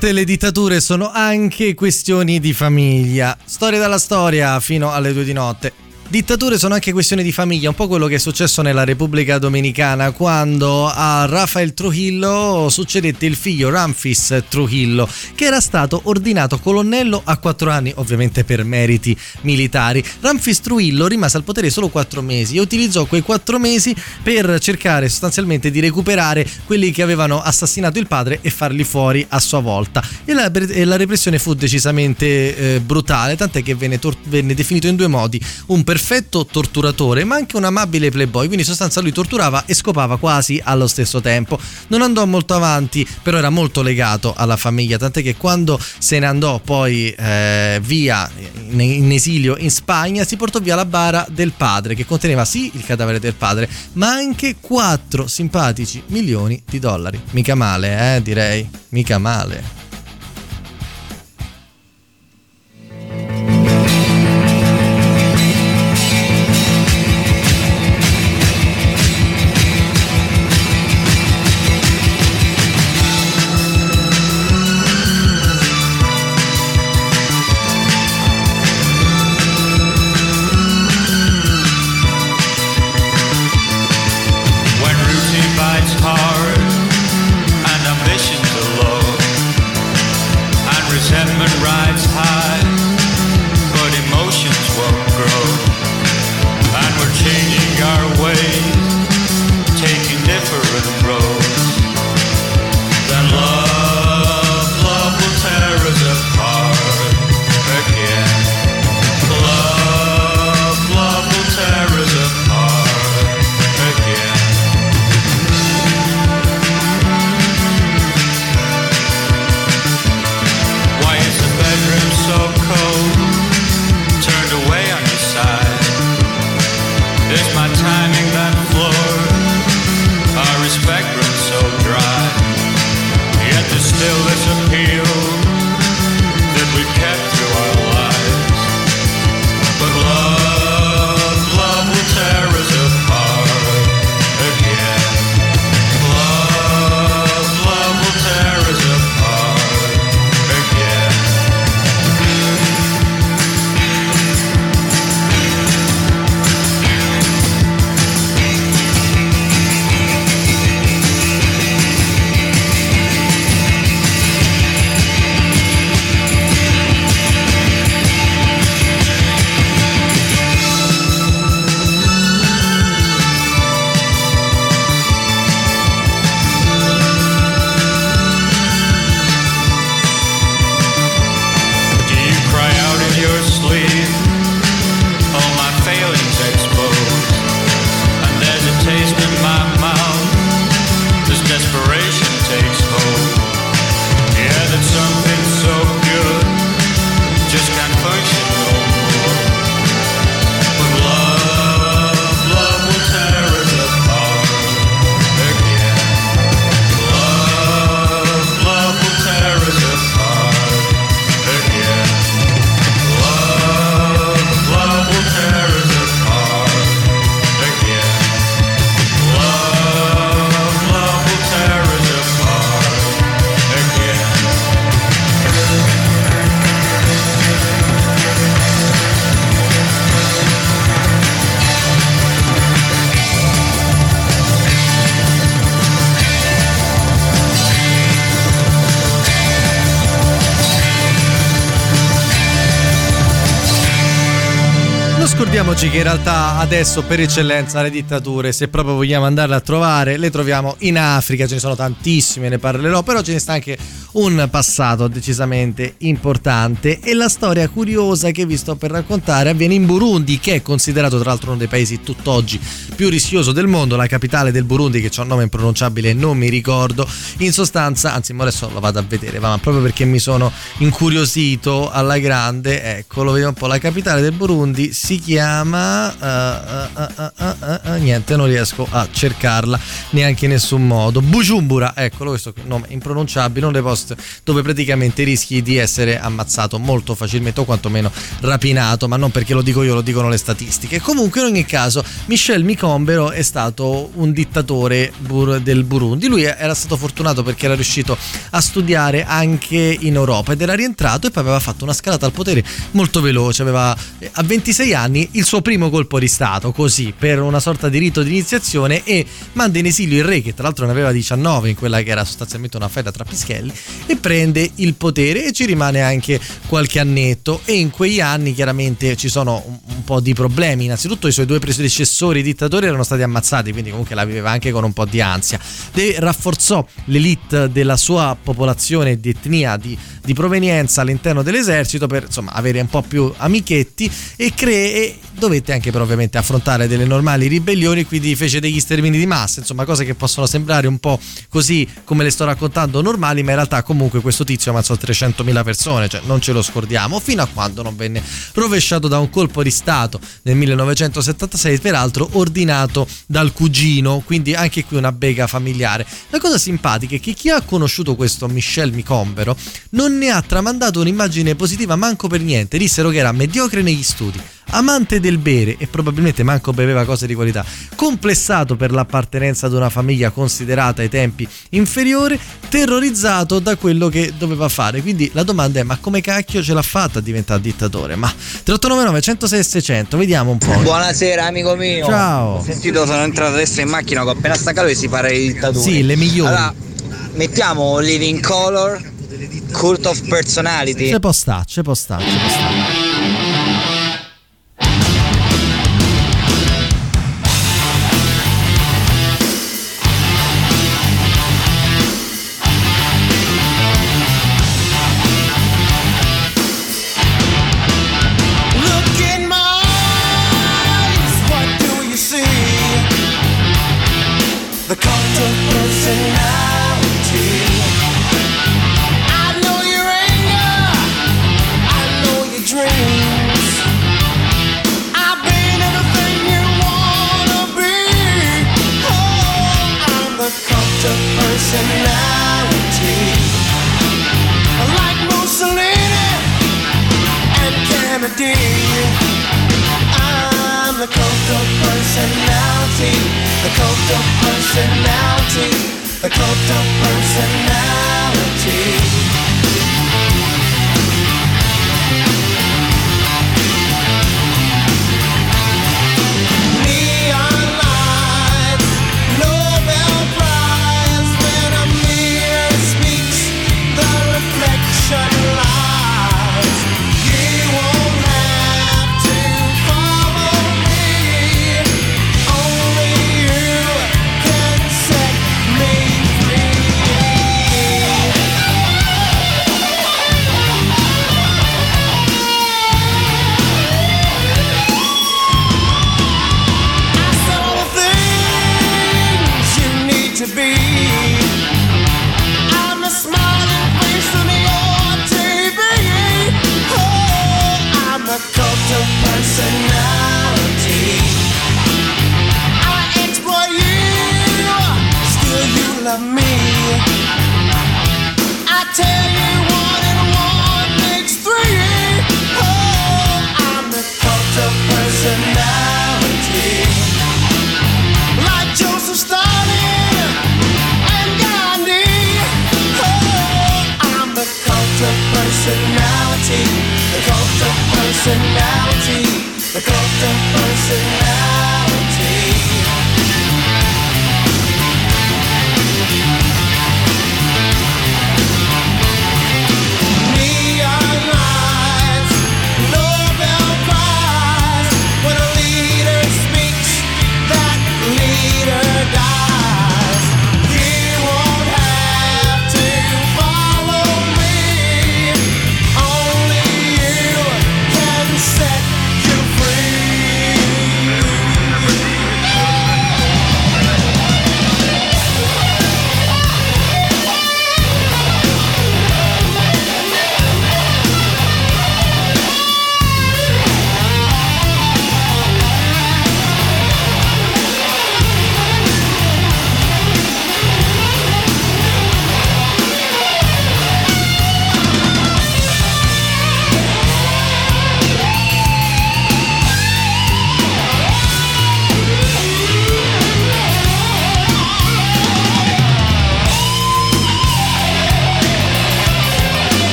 volte le dittature sono anche questioni di famiglia. Storia dalla storia fino alle due di notte. Dittature sono anche questioni di famiglia, un po' quello che è successo nella Repubblica Dominicana quando a Rafael Trujillo succedette il figlio Ramfis Trujillo, che era stato ordinato colonnello a quattro anni, ovviamente per meriti militari. Ramfis Trujillo rimase al potere solo quattro mesi e utilizzò quei quattro mesi per cercare sostanzialmente di recuperare quelli che avevano assassinato il padre e farli fuori a sua volta. E la, e la repressione fu decisamente eh, brutale, tant'è che venne, tor- venne definito in due modi, un perfetto torturatore ma anche un amabile playboy, quindi in sostanza lui torturava e scopava quasi allo stesso tempo. Non andò molto avanti, però era molto legato alla famiglia, tant'è che quando se ne andò poi eh, via in esilio in Spagna si portò via la bara del padre che conteneva sì il cadavere del padre, ma anche 4 simpatici milioni di dollari. Mica male, eh, direi, mica male. Scordiamoci che in realtà adesso per eccellenza le dittature, se proprio vogliamo andarle a trovare, le troviamo in Africa, ce ne sono tantissime, ne parlerò, però ce ne sta anche un passato decisamente importante e la storia curiosa che vi sto per raccontare avviene in Burundi, che è considerato tra l'altro uno dei paesi tutt'oggi più rischioso del mondo, la capitale del Burundi che ha un nome impronunciabile non mi ricordo. In sostanza, anzi, adesso lo vado a vedere, ma proprio perché mi sono incuriosito alla grande, ecco, lo vediamo un po', la capitale del Burundi si chiama uh, uh, uh, niente, non riesco a cercarla neanche in nessun modo. Bujumbura, eccolo, questo nome impronunciabile, uno dei posti dove praticamente rischi di essere ammazzato molto facilmente o quantomeno rapinato, ma non perché lo dico io, lo dicono le statistiche. Comunque in ogni caso Michel Micombero è stato un dittatore bur- del Burundi. Lui era stato fortunato perché era riuscito a studiare anche in Europa ed era rientrato e poi aveva fatto una scalata al potere molto veloce, aveva eh, a 26 anni il suo primo colpo di stato, così per una sorta di rito di iniziazione e manda in esilio il re che tra l'altro ne aveva 19 in quella che era sostanzialmente una fetta tra pischelli e prende il potere e ci rimane anche qualche annetto. E in quegli anni chiaramente ci sono un, un po' di problemi. Innanzitutto i suoi due predecessori dittatori erano stati ammazzati quindi comunque la viveva anche con un po' di ansia. De rafforzò l'elite della sua popolazione di etnia di, di provenienza all'interno dell'esercito per insomma avere un po' più amichetti e cree dovette anche però ovviamente affrontare delle normali ribellioni quindi fece degli stermini di massa insomma cose che possono sembrare un po' così come le sto raccontando normali ma in realtà comunque questo tizio ammazzò 300.000 persone cioè non ce lo scordiamo. Fino a quando non venne rovesciato da un colpo di stato nel 1976 peraltro ordinato dal cugino. Quindi anche qui una bega familiare. La cosa simpatica è che chi ha conosciuto questo Michel Micombero non ne ha tramandato un'immagine positiva manco per niente. Dissero che era mediocre negli studi amante del bere e probabilmente manco beveva cose di qualità, complessato per l'appartenenza ad una famiglia considerata ai tempi inferiore, terrorizzato da quello che doveva fare. Quindi la domanda è: ma come cacchio ce l'ha fatta a diventare dittatore? Ma 3899 106 600, vediamo un po'. Buonasera amico mio. Ciao. Ho sentito, sono entrato adesso in macchina, ho appena staccato e si parla di dittatura. Sì, le migliori. Allora, mettiamo Living Color, Cult of Personality. C'è può sta, c'è può sta, c'è può sta. Personality, the cult of personality.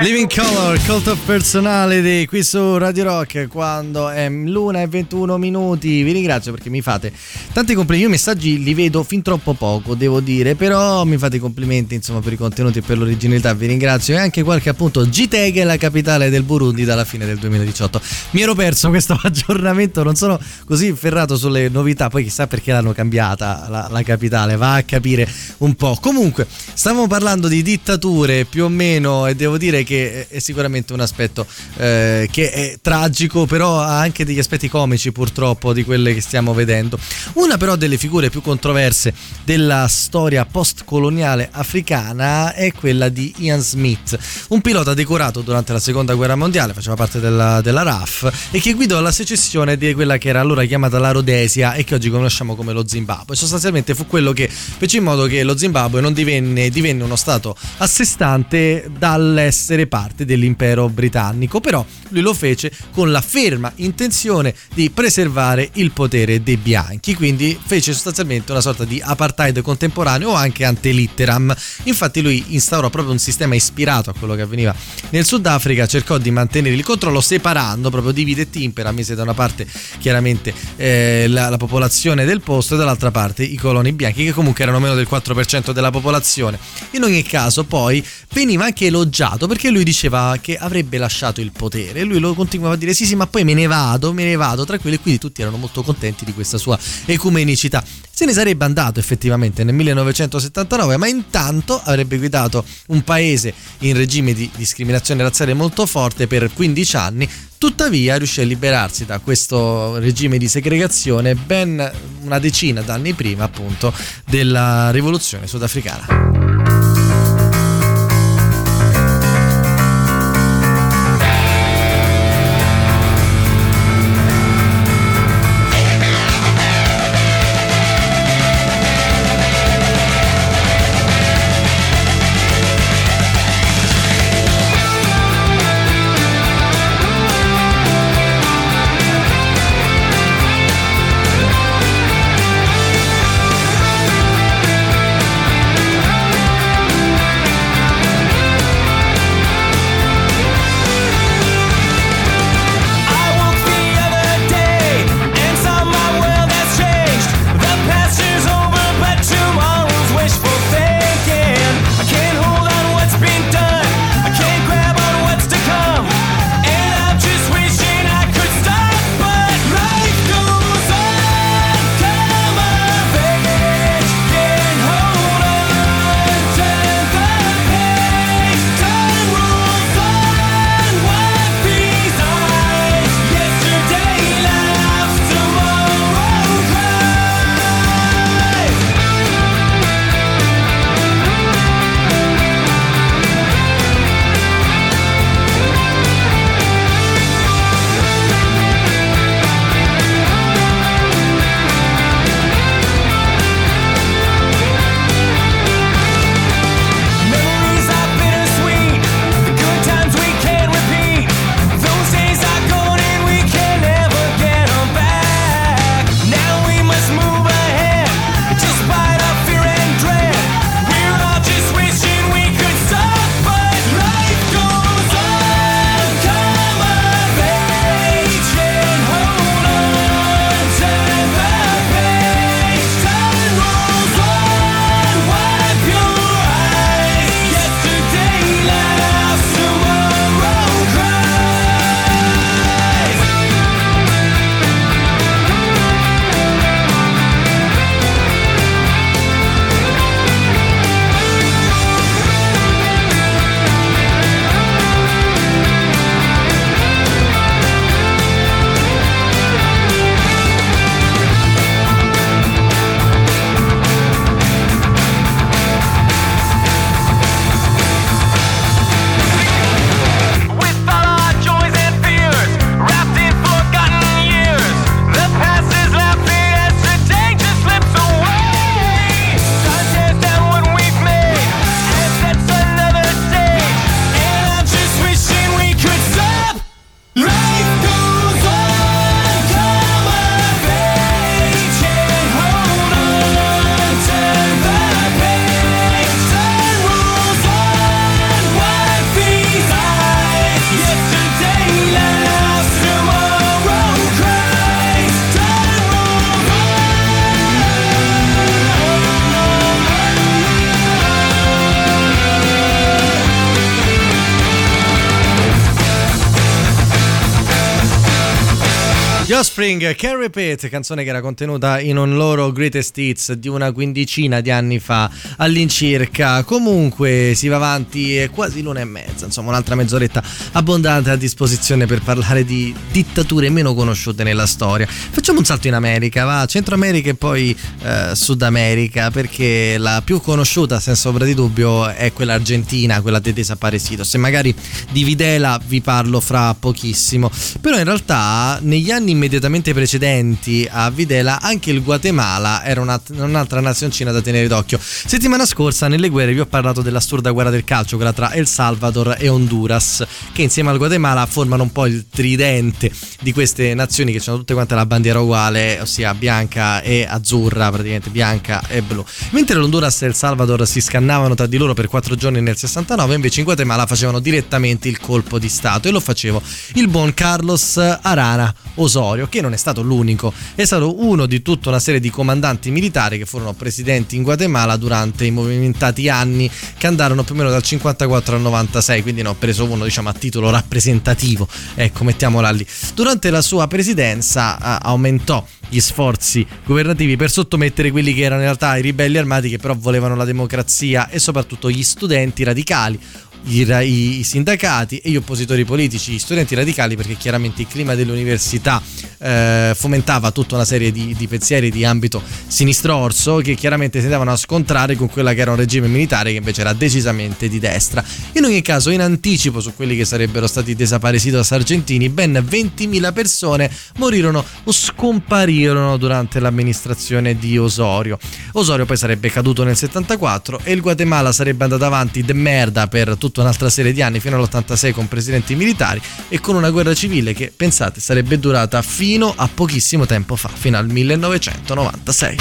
Living Color, Cult of Personality qui su Radio Rock quando è l'una e 21 minuti. Vi ringrazio perché mi fate tanti complimenti. Io i messaggi li vedo fin troppo poco, devo dire, però mi fate i complimenti insomma per i contenuti e per l'originalità. Vi ringrazio e anche qualche appunto Giteg è la capitale del Burundi dalla fine del 2018. Mi ero perso questo aggiornamento, non sono così ferrato sulle novità, poi chissà perché l'hanno cambiata la, la capitale, va a capire un po'. Comunque, stavamo parlando di dittature più o meno e devo dire che è sicuramente un aspetto eh, che è tragico, però ha anche degli aspetti comici purtroppo di quelle che stiamo vedendo. Una però delle figure più controverse della storia postcoloniale africana è quella di Ian Smith, un pilota decorato durante la seconda guerra mondiale, faceva parte della, della RAF e che guidò la secessione di quella che era allora chiamata la Rhodesia e che oggi conosciamo come lo Zimbabwe. Sostanzialmente fu quello che fece in modo che lo Zimbabwe non divenne, divenne uno stato a sé stante dall'essere parte dell'impero britannico, però lui lo fece con la ferma intenzione di preservare il potere dei bianchi, quindi fece sostanzialmente una sorta di apartheid contemporaneo o anche antelitteram. Infatti lui instaurò proprio un sistema ispirato a quello che avveniva nel Sudafrica, cercò di mantenere il controllo separando proprio divide e timpera, mise da una parte chiaramente eh, la, la popolazione del posto e dall'altra parte i coloni bianchi che comunque erano meno del 4% della popolazione. In ogni caso poi veniva anche elogiato perché lui diceva che avrebbe lasciato il potere e lui lo continuava a dire sì sì ma poi me ne vado, me ne vado tranquillo e quindi tutti erano molto contenti di questa sua ecumenicità. Se ne sarebbe andato effettivamente nel 1979 ma intanto avrebbe guidato un paese in regime di discriminazione razziale molto forte per 15 anni Tuttavia riuscì a liberarsi da questo regime di segregazione ben una decina d'anni prima appunto della rivoluzione sudafricana. Offspring, Can Repeat, canzone che era contenuta in un loro greatest hits di una quindicina di anni fa all'incirca. Comunque si va avanti, è quasi l'una e mezza, insomma un'altra mezz'oretta abbondante a disposizione per parlare di dittature meno conosciute nella storia. Facciamo un salto in America, va, Centro America e poi eh, Sud America, perché la più conosciuta senza ombra di dubbio è quella argentina, quella di Desaparecidos. Se magari di Videla vi parlo fra pochissimo. Però in realtà negli anni immediatamente precedenti a Videla anche il Guatemala era una- un'altra nazioncina da tenere d'occhio. Settimana scorsa nelle guerre vi ho parlato dell'assurda guerra del calcio, quella tra El Salvador e Honduras, che insieme al Guatemala formano un po' il tridente di queste nazioni che hanno tutte quante la bandiera uguale, ossia bianca e azzurra, praticamente bianca e blu. Mentre l'Honduras e El Salvador si scannavano tra di loro per quattro giorni nel 69, invece in Guatemala facevano direttamente il colpo di Stato e lo facevo il buon Carlos Arana Osorio, che non è stato l'unico, è stato uno di tutta una serie di comandanti militari che furono presidenti in Guatemala durante i movimentati anni che andarono più o meno dal 54 al 96, quindi ne ho preso uno diciamo a titolo rappresentativo, ecco mettiamola lì. Durante la sua presidenza eh, aumentò gli sforzi governativi per sottomettere quelli che erano in realtà i ribelli armati che però volevano la democrazia e soprattutto gli studenti radicali i, i sindacati e gli oppositori politici, gli studenti radicali, perché chiaramente il clima dell'università eh, fomentava tutta una serie di, di pensieri di ambito sinistrorso che chiaramente si andavano a scontrare con quella che era un regime militare che invece era decisamente di destra. In ogni caso, in anticipo su quelli che sarebbero stati desaparecidos argentini, ben 20.000 persone morirono o scomparirono durante l'amministrazione di Osorio. Osorio poi sarebbe caduto nel 74 e il Guatemala sarebbe andato avanti de merda per tutta un'altra serie di anni fino all'86 con presidenti militari e con una guerra civile che pensate sarebbe durata fino a pochissimo tempo fa, fino al 1996.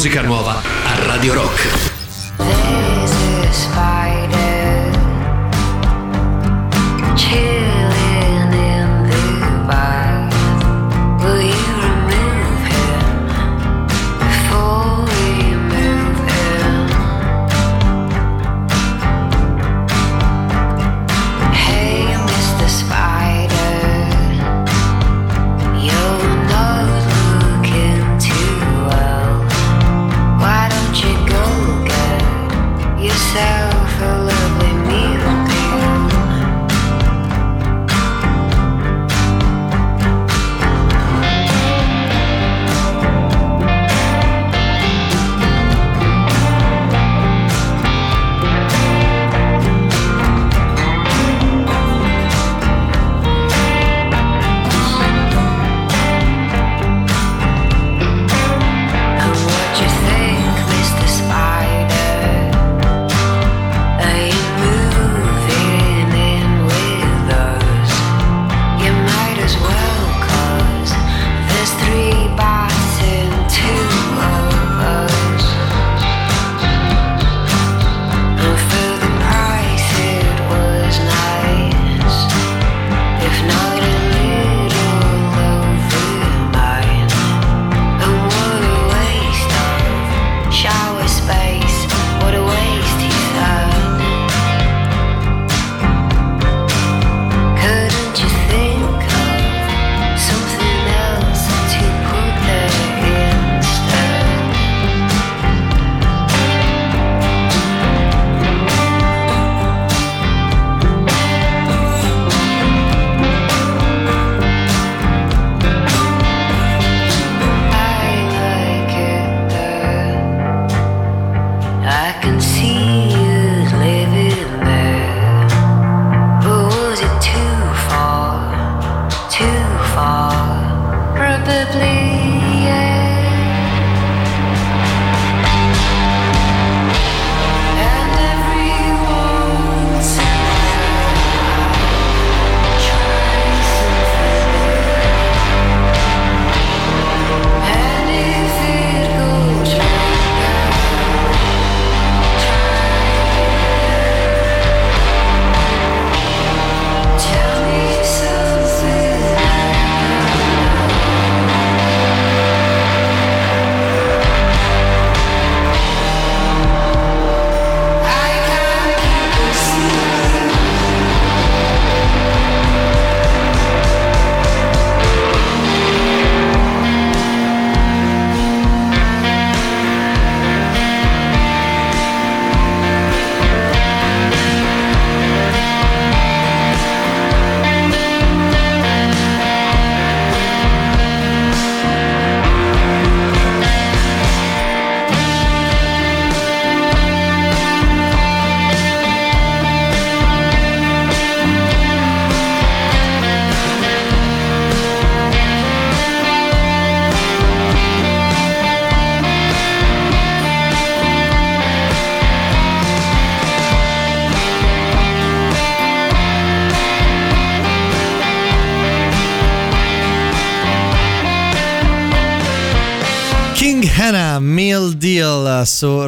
Musica nuova a Radio Rock.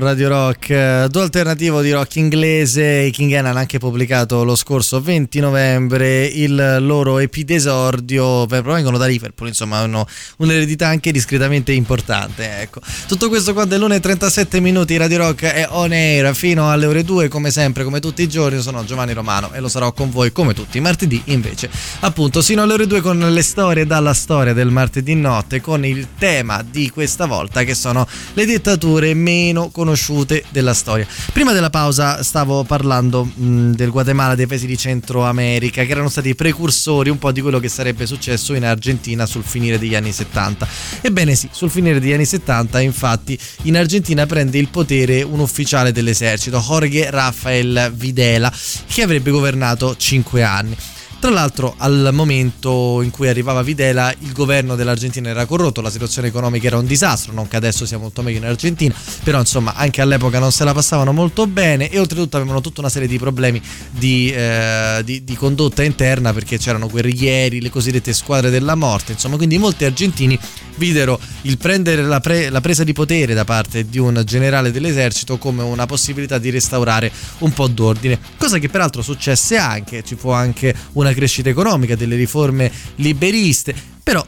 Radio Rock, eh, duo alternativo di rock inglese. I King Hannah hanno anche pubblicato lo scorso 20 novembre il loro EP d'esordio, beh, provengono da Liverpool, insomma hanno un'eredità anche discretamente importante. Ecco. Tutto questo qua dell'1 e 37 minuti Radio Rock è on air fino alle ore 2 come sempre, come tutti i giorni. Sono Giovanni Romano e lo sarò con voi come tutti i martedì invece. Appunto, sino alle ore 2 con le storie dalla storia del martedì notte con il tema di questa volta che sono le dittature meno conosciute della storia. Prima della pausa stavo parlando mh, del Guatemala, dei paesi di Centro America che erano stati i precursori un po' di quello che sarebbe successo in Argentina sul finire degli anni 70. Ebbene sì, sul finire degli anni 70 infatti in Argentina prende il potere un ufficiale dell'esercito, Jorge Rafael Videla, che avrebbe governato 5 anni. Tra l'altro al momento in cui arrivava Videla il governo dell'Argentina era corrotto, la situazione economica era un disastro, non che adesso sia molto meglio in Argentina, però insomma anche all'epoca non se la passavano molto bene e oltretutto avevano tutta una serie di problemi di, eh, di- di condotta interna perché c'erano guerriglieri, le cosiddette squadre della morte, insomma quindi molti argentini videro il prendere la, pre- la presa di potere da parte di un generale dell'esercito come una possibilità di restaurare un po' d'ordine, cosa che peraltro successe anche, ci fu anche una crescita economica, delle riforme liberiste, però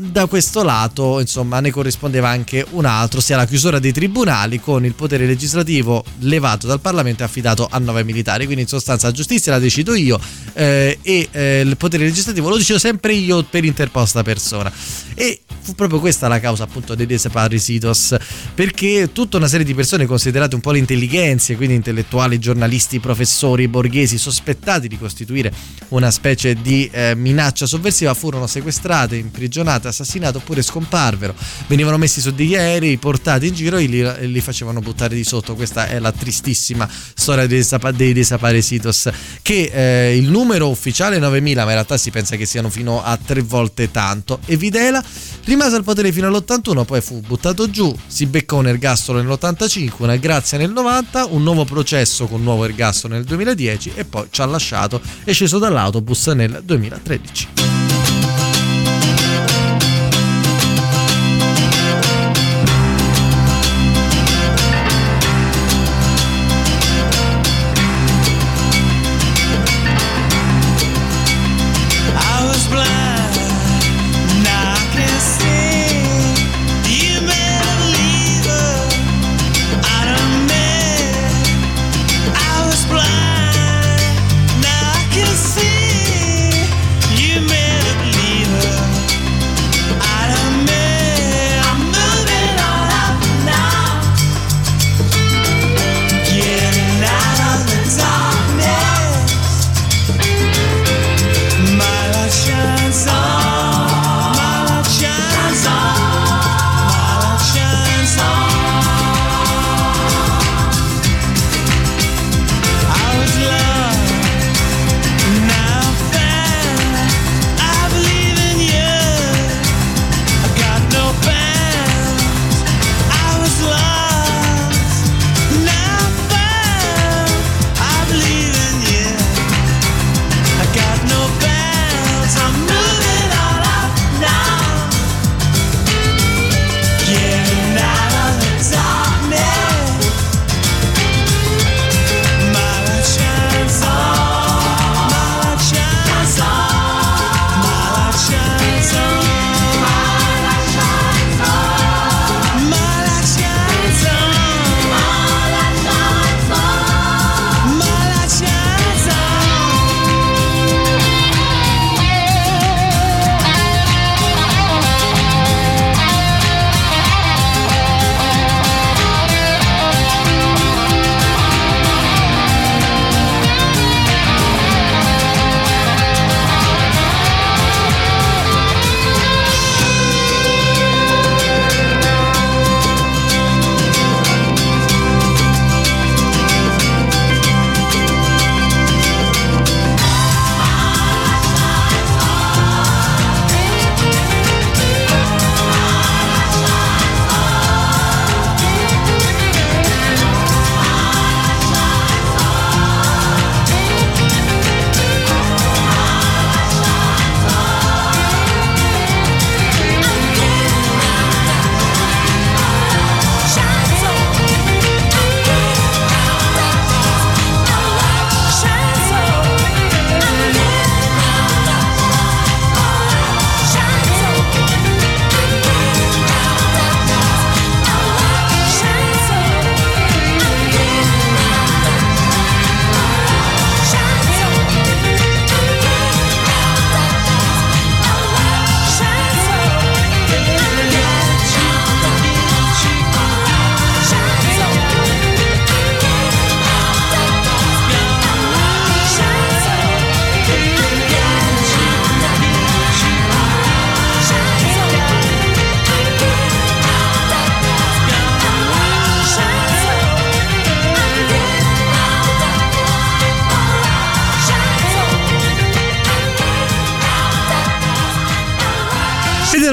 da questo lato, insomma, ne corrispondeva anche un altro, sia la chiusura dei tribunali con il potere legislativo levato dal Parlamento e affidato a nove militari. Quindi, in sostanza, la giustizia la decido io eh, e eh, il potere legislativo lo decido sempre io per interposta persona. E fu proprio questa la causa, appunto, dei desaparecidos, perché tutta una serie di persone considerate un po' le intelligenze, quindi intellettuali, giornalisti, professori, borghesi, sospettati di costituire una specie di eh, minaccia sovversiva, furono sequestrate, imprigionate, assassinate oppure scomparvero. Venivano messi su degli aerei, portati in giro e li, li facevano buttare di sotto. Questa è la tristissima storia dei, dei desaparecidos. Che eh, il numero ufficiale è 9.000, ma in realtà si pensa che siano fino a tre volte tanto. E Videla rimase al potere fino all'81, poi fu buttato giù, si beccò un ergastolo nell'85, una grazia nel 90, un nuovo processo con nuovo ergastolo nel 2010 e poi ci ha lasciato e sceso dall'autobus nel 2013.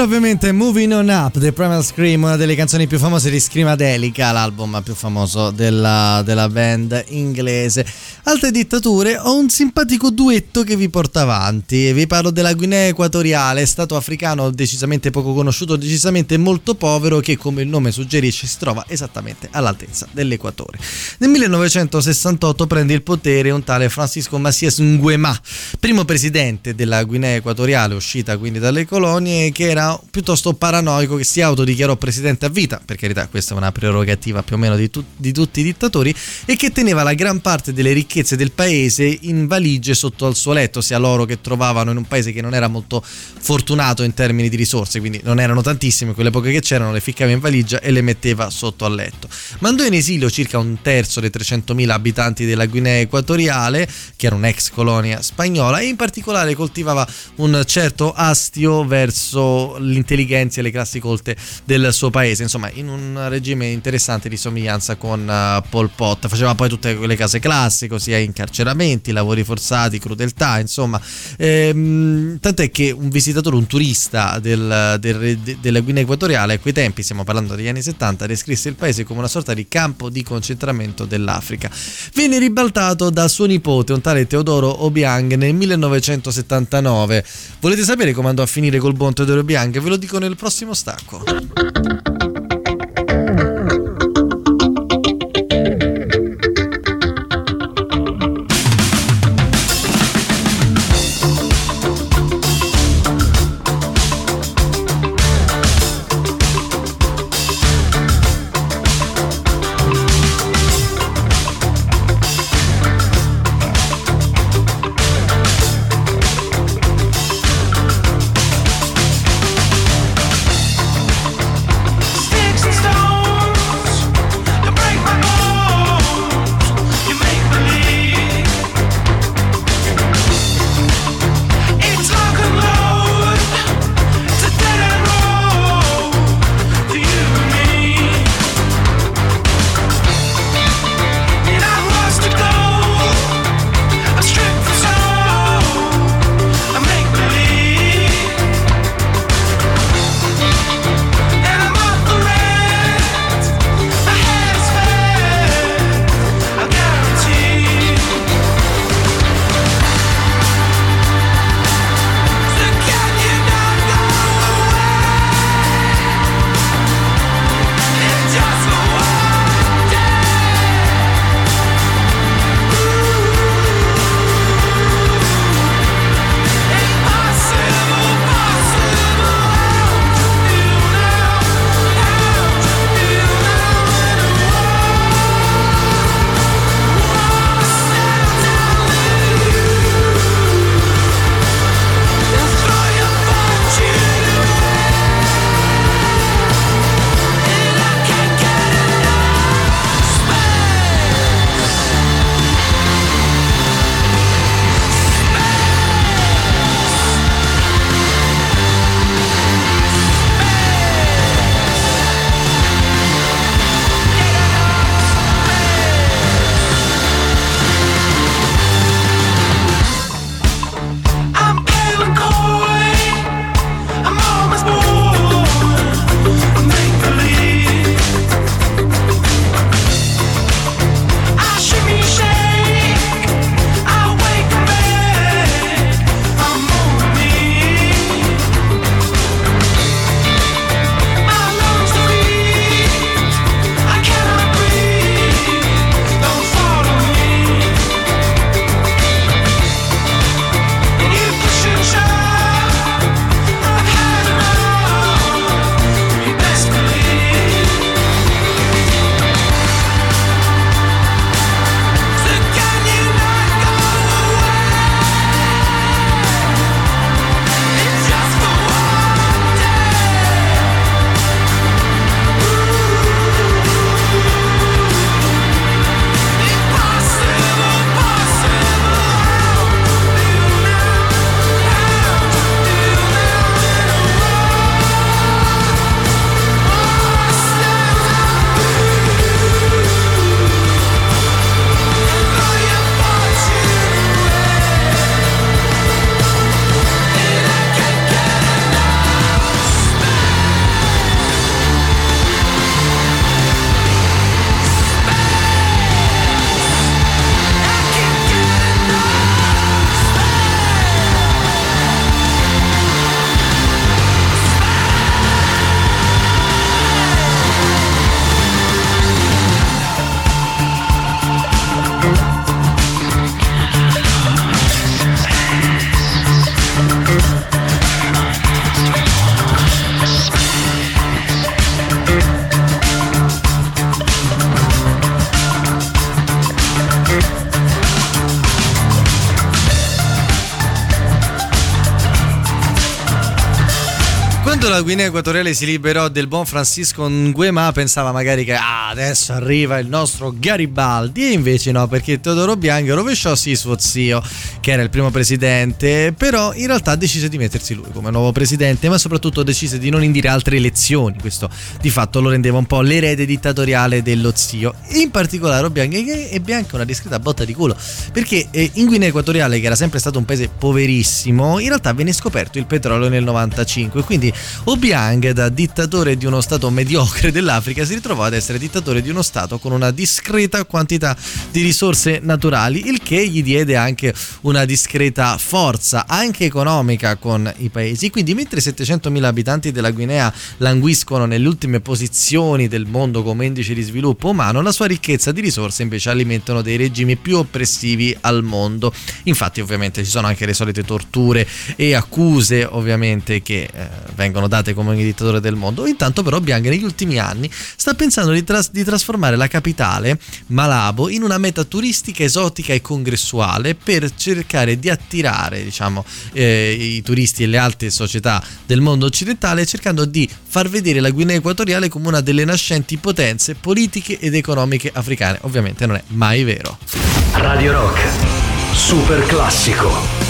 Ovviamente Moving On Up, The Primal Scream, una delle canzoni più famose di Scrimadelica, l'album più famoso della, della band inglese. Altre dittature, ho un simpatico duetto che vi porta avanti. Vi parlo della Guinea Equatoriale, stato africano decisamente poco conosciuto, decisamente molto povero, che come il nome suggerisce si trova esattamente all'altezza dell'equatore. Nel 1968 prende il potere un tale Francisco Macias Nguema, primo presidente della Guinea Equatoriale, uscita quindi dalle colonie, che era piuttosto paranoico, che si autodichiarò presidente a vita, per carità questa è una prerogativa più o meno di, tu- di tutti i dittatori, e che teneva la gran parte delle ricchezze del paese in valigie sotto al suo letto, sia l'oro che trovavano in un paese che non era molto fortunato in termini di risorse, quindi non erano tantissime, quelle poche che c'erano le ficcava in valigia e le metteva sotto al letto. Mandò in esilio circa un terzo dei 300.000 abitanti della Guinea Equatoriale, che era un'ex colonia spagnola, e in particolare coltivava un certo astio verso l'intelligenza e le classi colte del suo paese, insomma in un regime interessante di somiglianza con uh, Pol Pot, faceva poi tutte quelle case classiche, ossia incarceramenti, lavori forzati, crudeltà, insomma, ehm, tant'è che un visitatore, un turista del, del, de, della Guinea Equatoriale a quei tempi, stiamo parlando degli anni 70, descrisse il paese come una sorta di campo di concentramento dell'Africa. Venne ribaltato da suo nipote, un tale Teodoro Obiang, nel 1979. Volete sapere come andò a finire col buon Teodoro Obiang? Ve lo dico nel prossimo stacco. Equatoriale si liberò del buon Francisco Nguema pensava magari che ah, adesso arriva il nostro Garibaldi e invece no perché Teodoro Bianchi rovesciò sì suo zio che era il primo presidente però in realtà decise di mettersi lui come nuovo presidente ma soprattutto decise di non indire altre elezioni. Questo di fatto lo rendeva un po' l'erede dittatoriale dello zio in particolare Obiang ebbe anche una discreta botta di culo perché eh, in Guinea Equatoriale che era sempre stato un paese poverissimo in realtà venne scoperto il petrolio nel 95 quindi Obiang da dittatore di uno stato mediocre dell'Africa si ritrovò ad essere dittatore di uno stato con una discreta quantità di risorse naturali il che gli diede anche una discreta forza anche economica con i paesi. Quindi mentre 700.000 abitanti della Guinea languiscono nelle ultime posizioni del mondo come indice di sviluppo umano. La sua ricchezza di risorse invece alimentano dei regimi più oppressivi al mondo. Infatti ovviamente ci sono anche le solite torture e accuse ovviamente che eh, vengono date come ogni dittatore del mondo. Intanto però Bianchi negli ultimi anni sta pensando di, tras- di trasformare la capitale Malabo in una meta turistica esotica e congressuale per cercare di attirare diciamo eh, i turisti e le alte società del mondo occidentale cercando di far vedere la Guinea Equatoriale come una delle nascenti potenze politiche ed economiche africane ovviamente non è mai vero Radio Rock, super classico.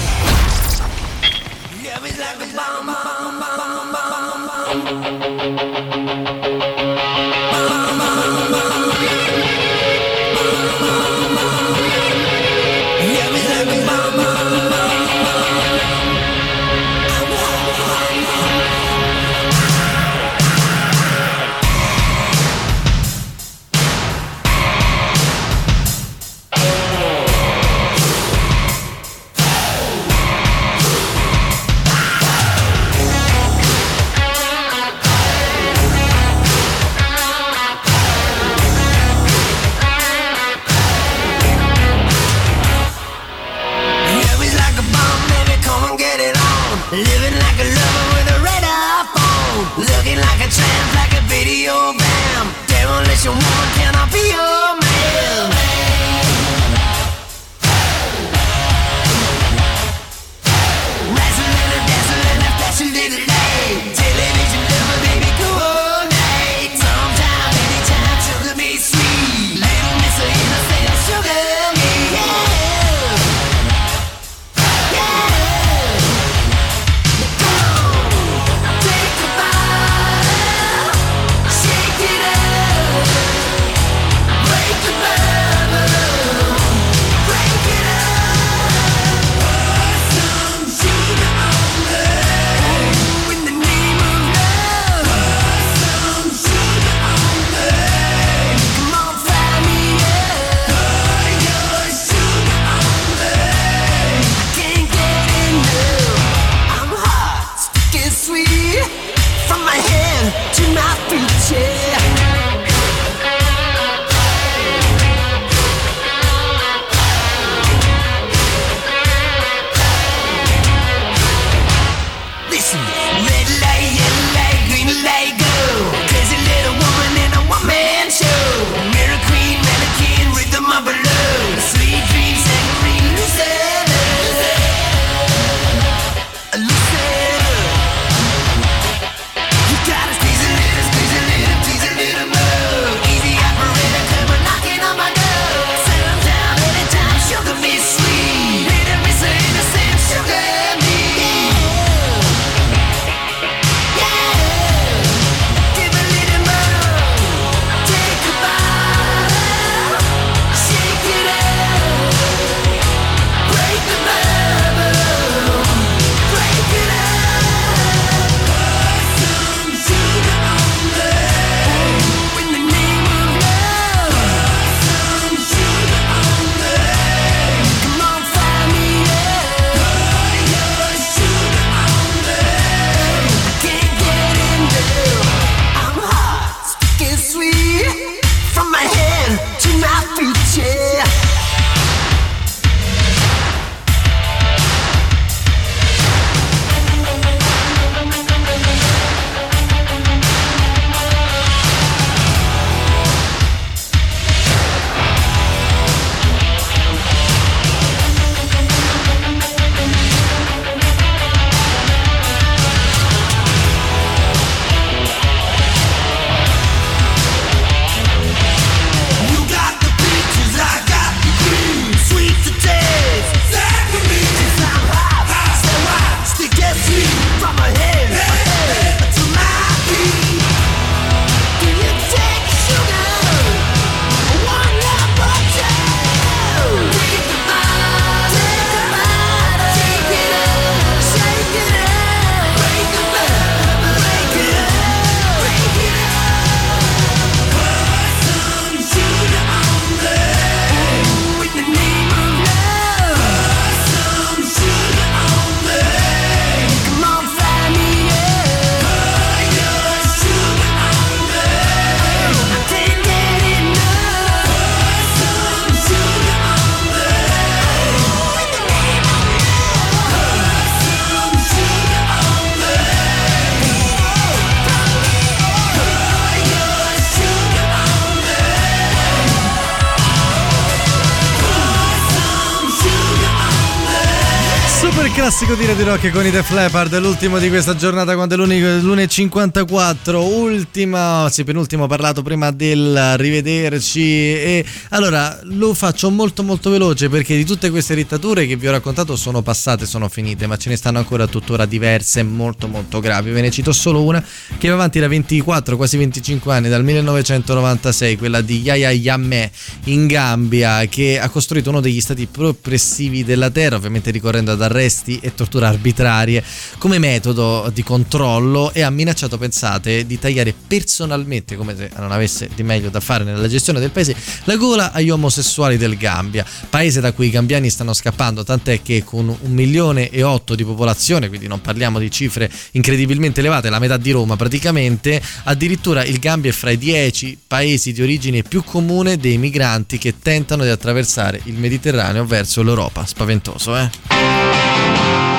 Di Rock con i Def Leppard, l'ultimo di questa giornata quando è l'unico l'1.54, ultima, sì penultimo parlato prima del rivederci. E allora lo faccio molto molto veloce perché di tutte queste dittature che vi ho raccontato sono passate, sono finite, ma ce ne stanno ancora tuttora diverse molto molto gravi, ve ne cito solo una che va avanti da 24, quasi 25 anni, dal 1996, quella di Yahya Jammeh in Gambia che ha costruito uno degli stati più oppressivi della terra, ovviamente ricorrendo ad arresti e torture arbitrarie come metodo di controllo e ha minacciato, pensate, di tagliare personalmente, come se non avesse di meglio da fare nella gestione del paese, la gola agli omosessuali del Gambia, paese da cui i gambiani stanno scappando, tant'è che con un milione e otto di popolazione, quindi non parliamo di cifre incredibilmente elevate, la metà di Roma praticamente, addirittura il Gambia è fra i dieci paesi di origine più comune dei migranti che tentano di attraversare il Mediterraneo verso l'Europa. Spaventoso, eh?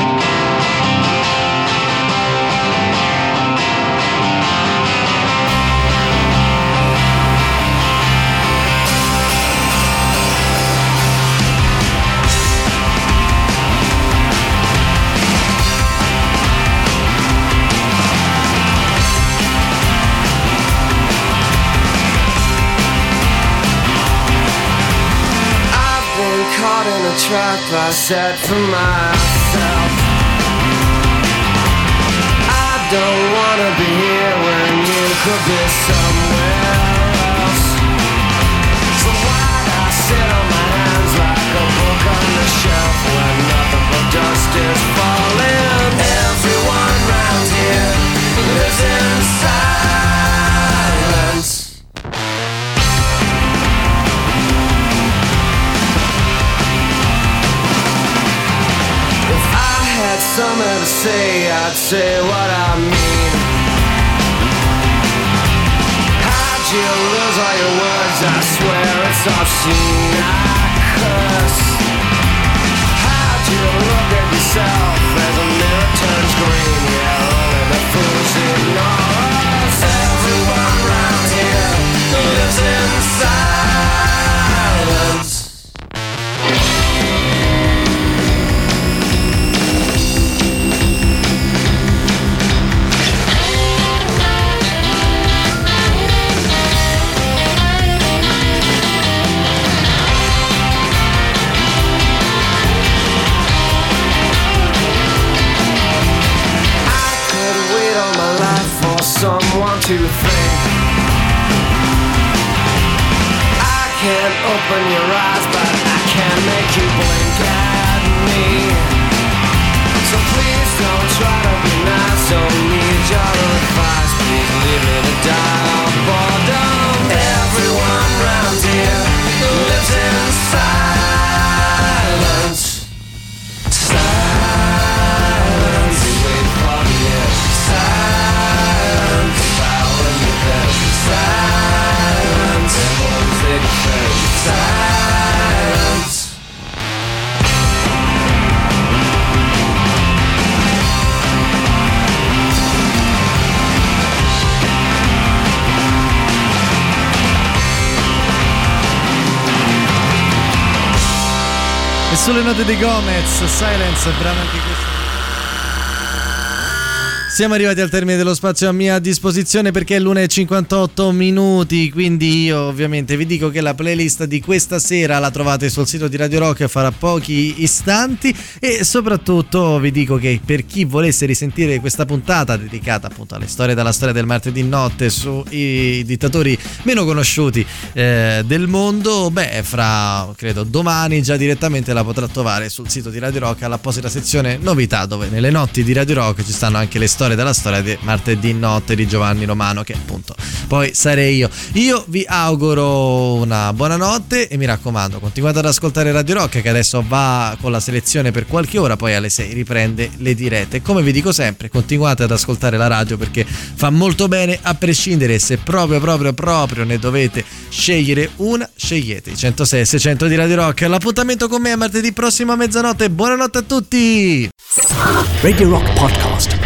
I set for myself. I don't wanna be here when you could be somewhere else. So why'd I sit on my hands like a book on the shelf when say, I'd say what I mean. How'd you lose all your words? I swear it's obscene. I curse. How'd you look at yourself as a mirror E sulle note di Gomez, Silence, brano anche questo. Siamo arrivati al termine dello spazio a mia disposizione perché è l'1.58 minuti, quindi io ovviamente vi dico che la playlist di questa sera la trovate sul sito di Radio Rock fra pochi istanti e soprattutto vi dico che per chi volesse risentire questa puntata dedicata appunto alle storie dalla storia del martedì notte sui dittatori meno conosciuti eh, del mondo, beh fra credo domani già direttamente la potrà trovare sul sito di Radio Rock all'apposita sezione novità dove nelle notti di Radio Rock ci stanno anche le storie della storia di martedì notte di Giovanni Romano che appunto poi sarei io. Io vi auguro una buona notte e mi raccomando continuate ad ascoltare Radio Rock che adesso va con la selezione per qualche ora poi alle 6 riprende le dirette. Come vi dico sempre continuate ad ascoltare la radio perché fa molto bene a prescindere se proprio proprio proprio ne dovete scegliere una scegliete i 106 e 600 di Radio Rock. L'appuntamento con me è martedì prossimo a mezzanotte. Buonanotte a tutti! Radio Rock Podcast.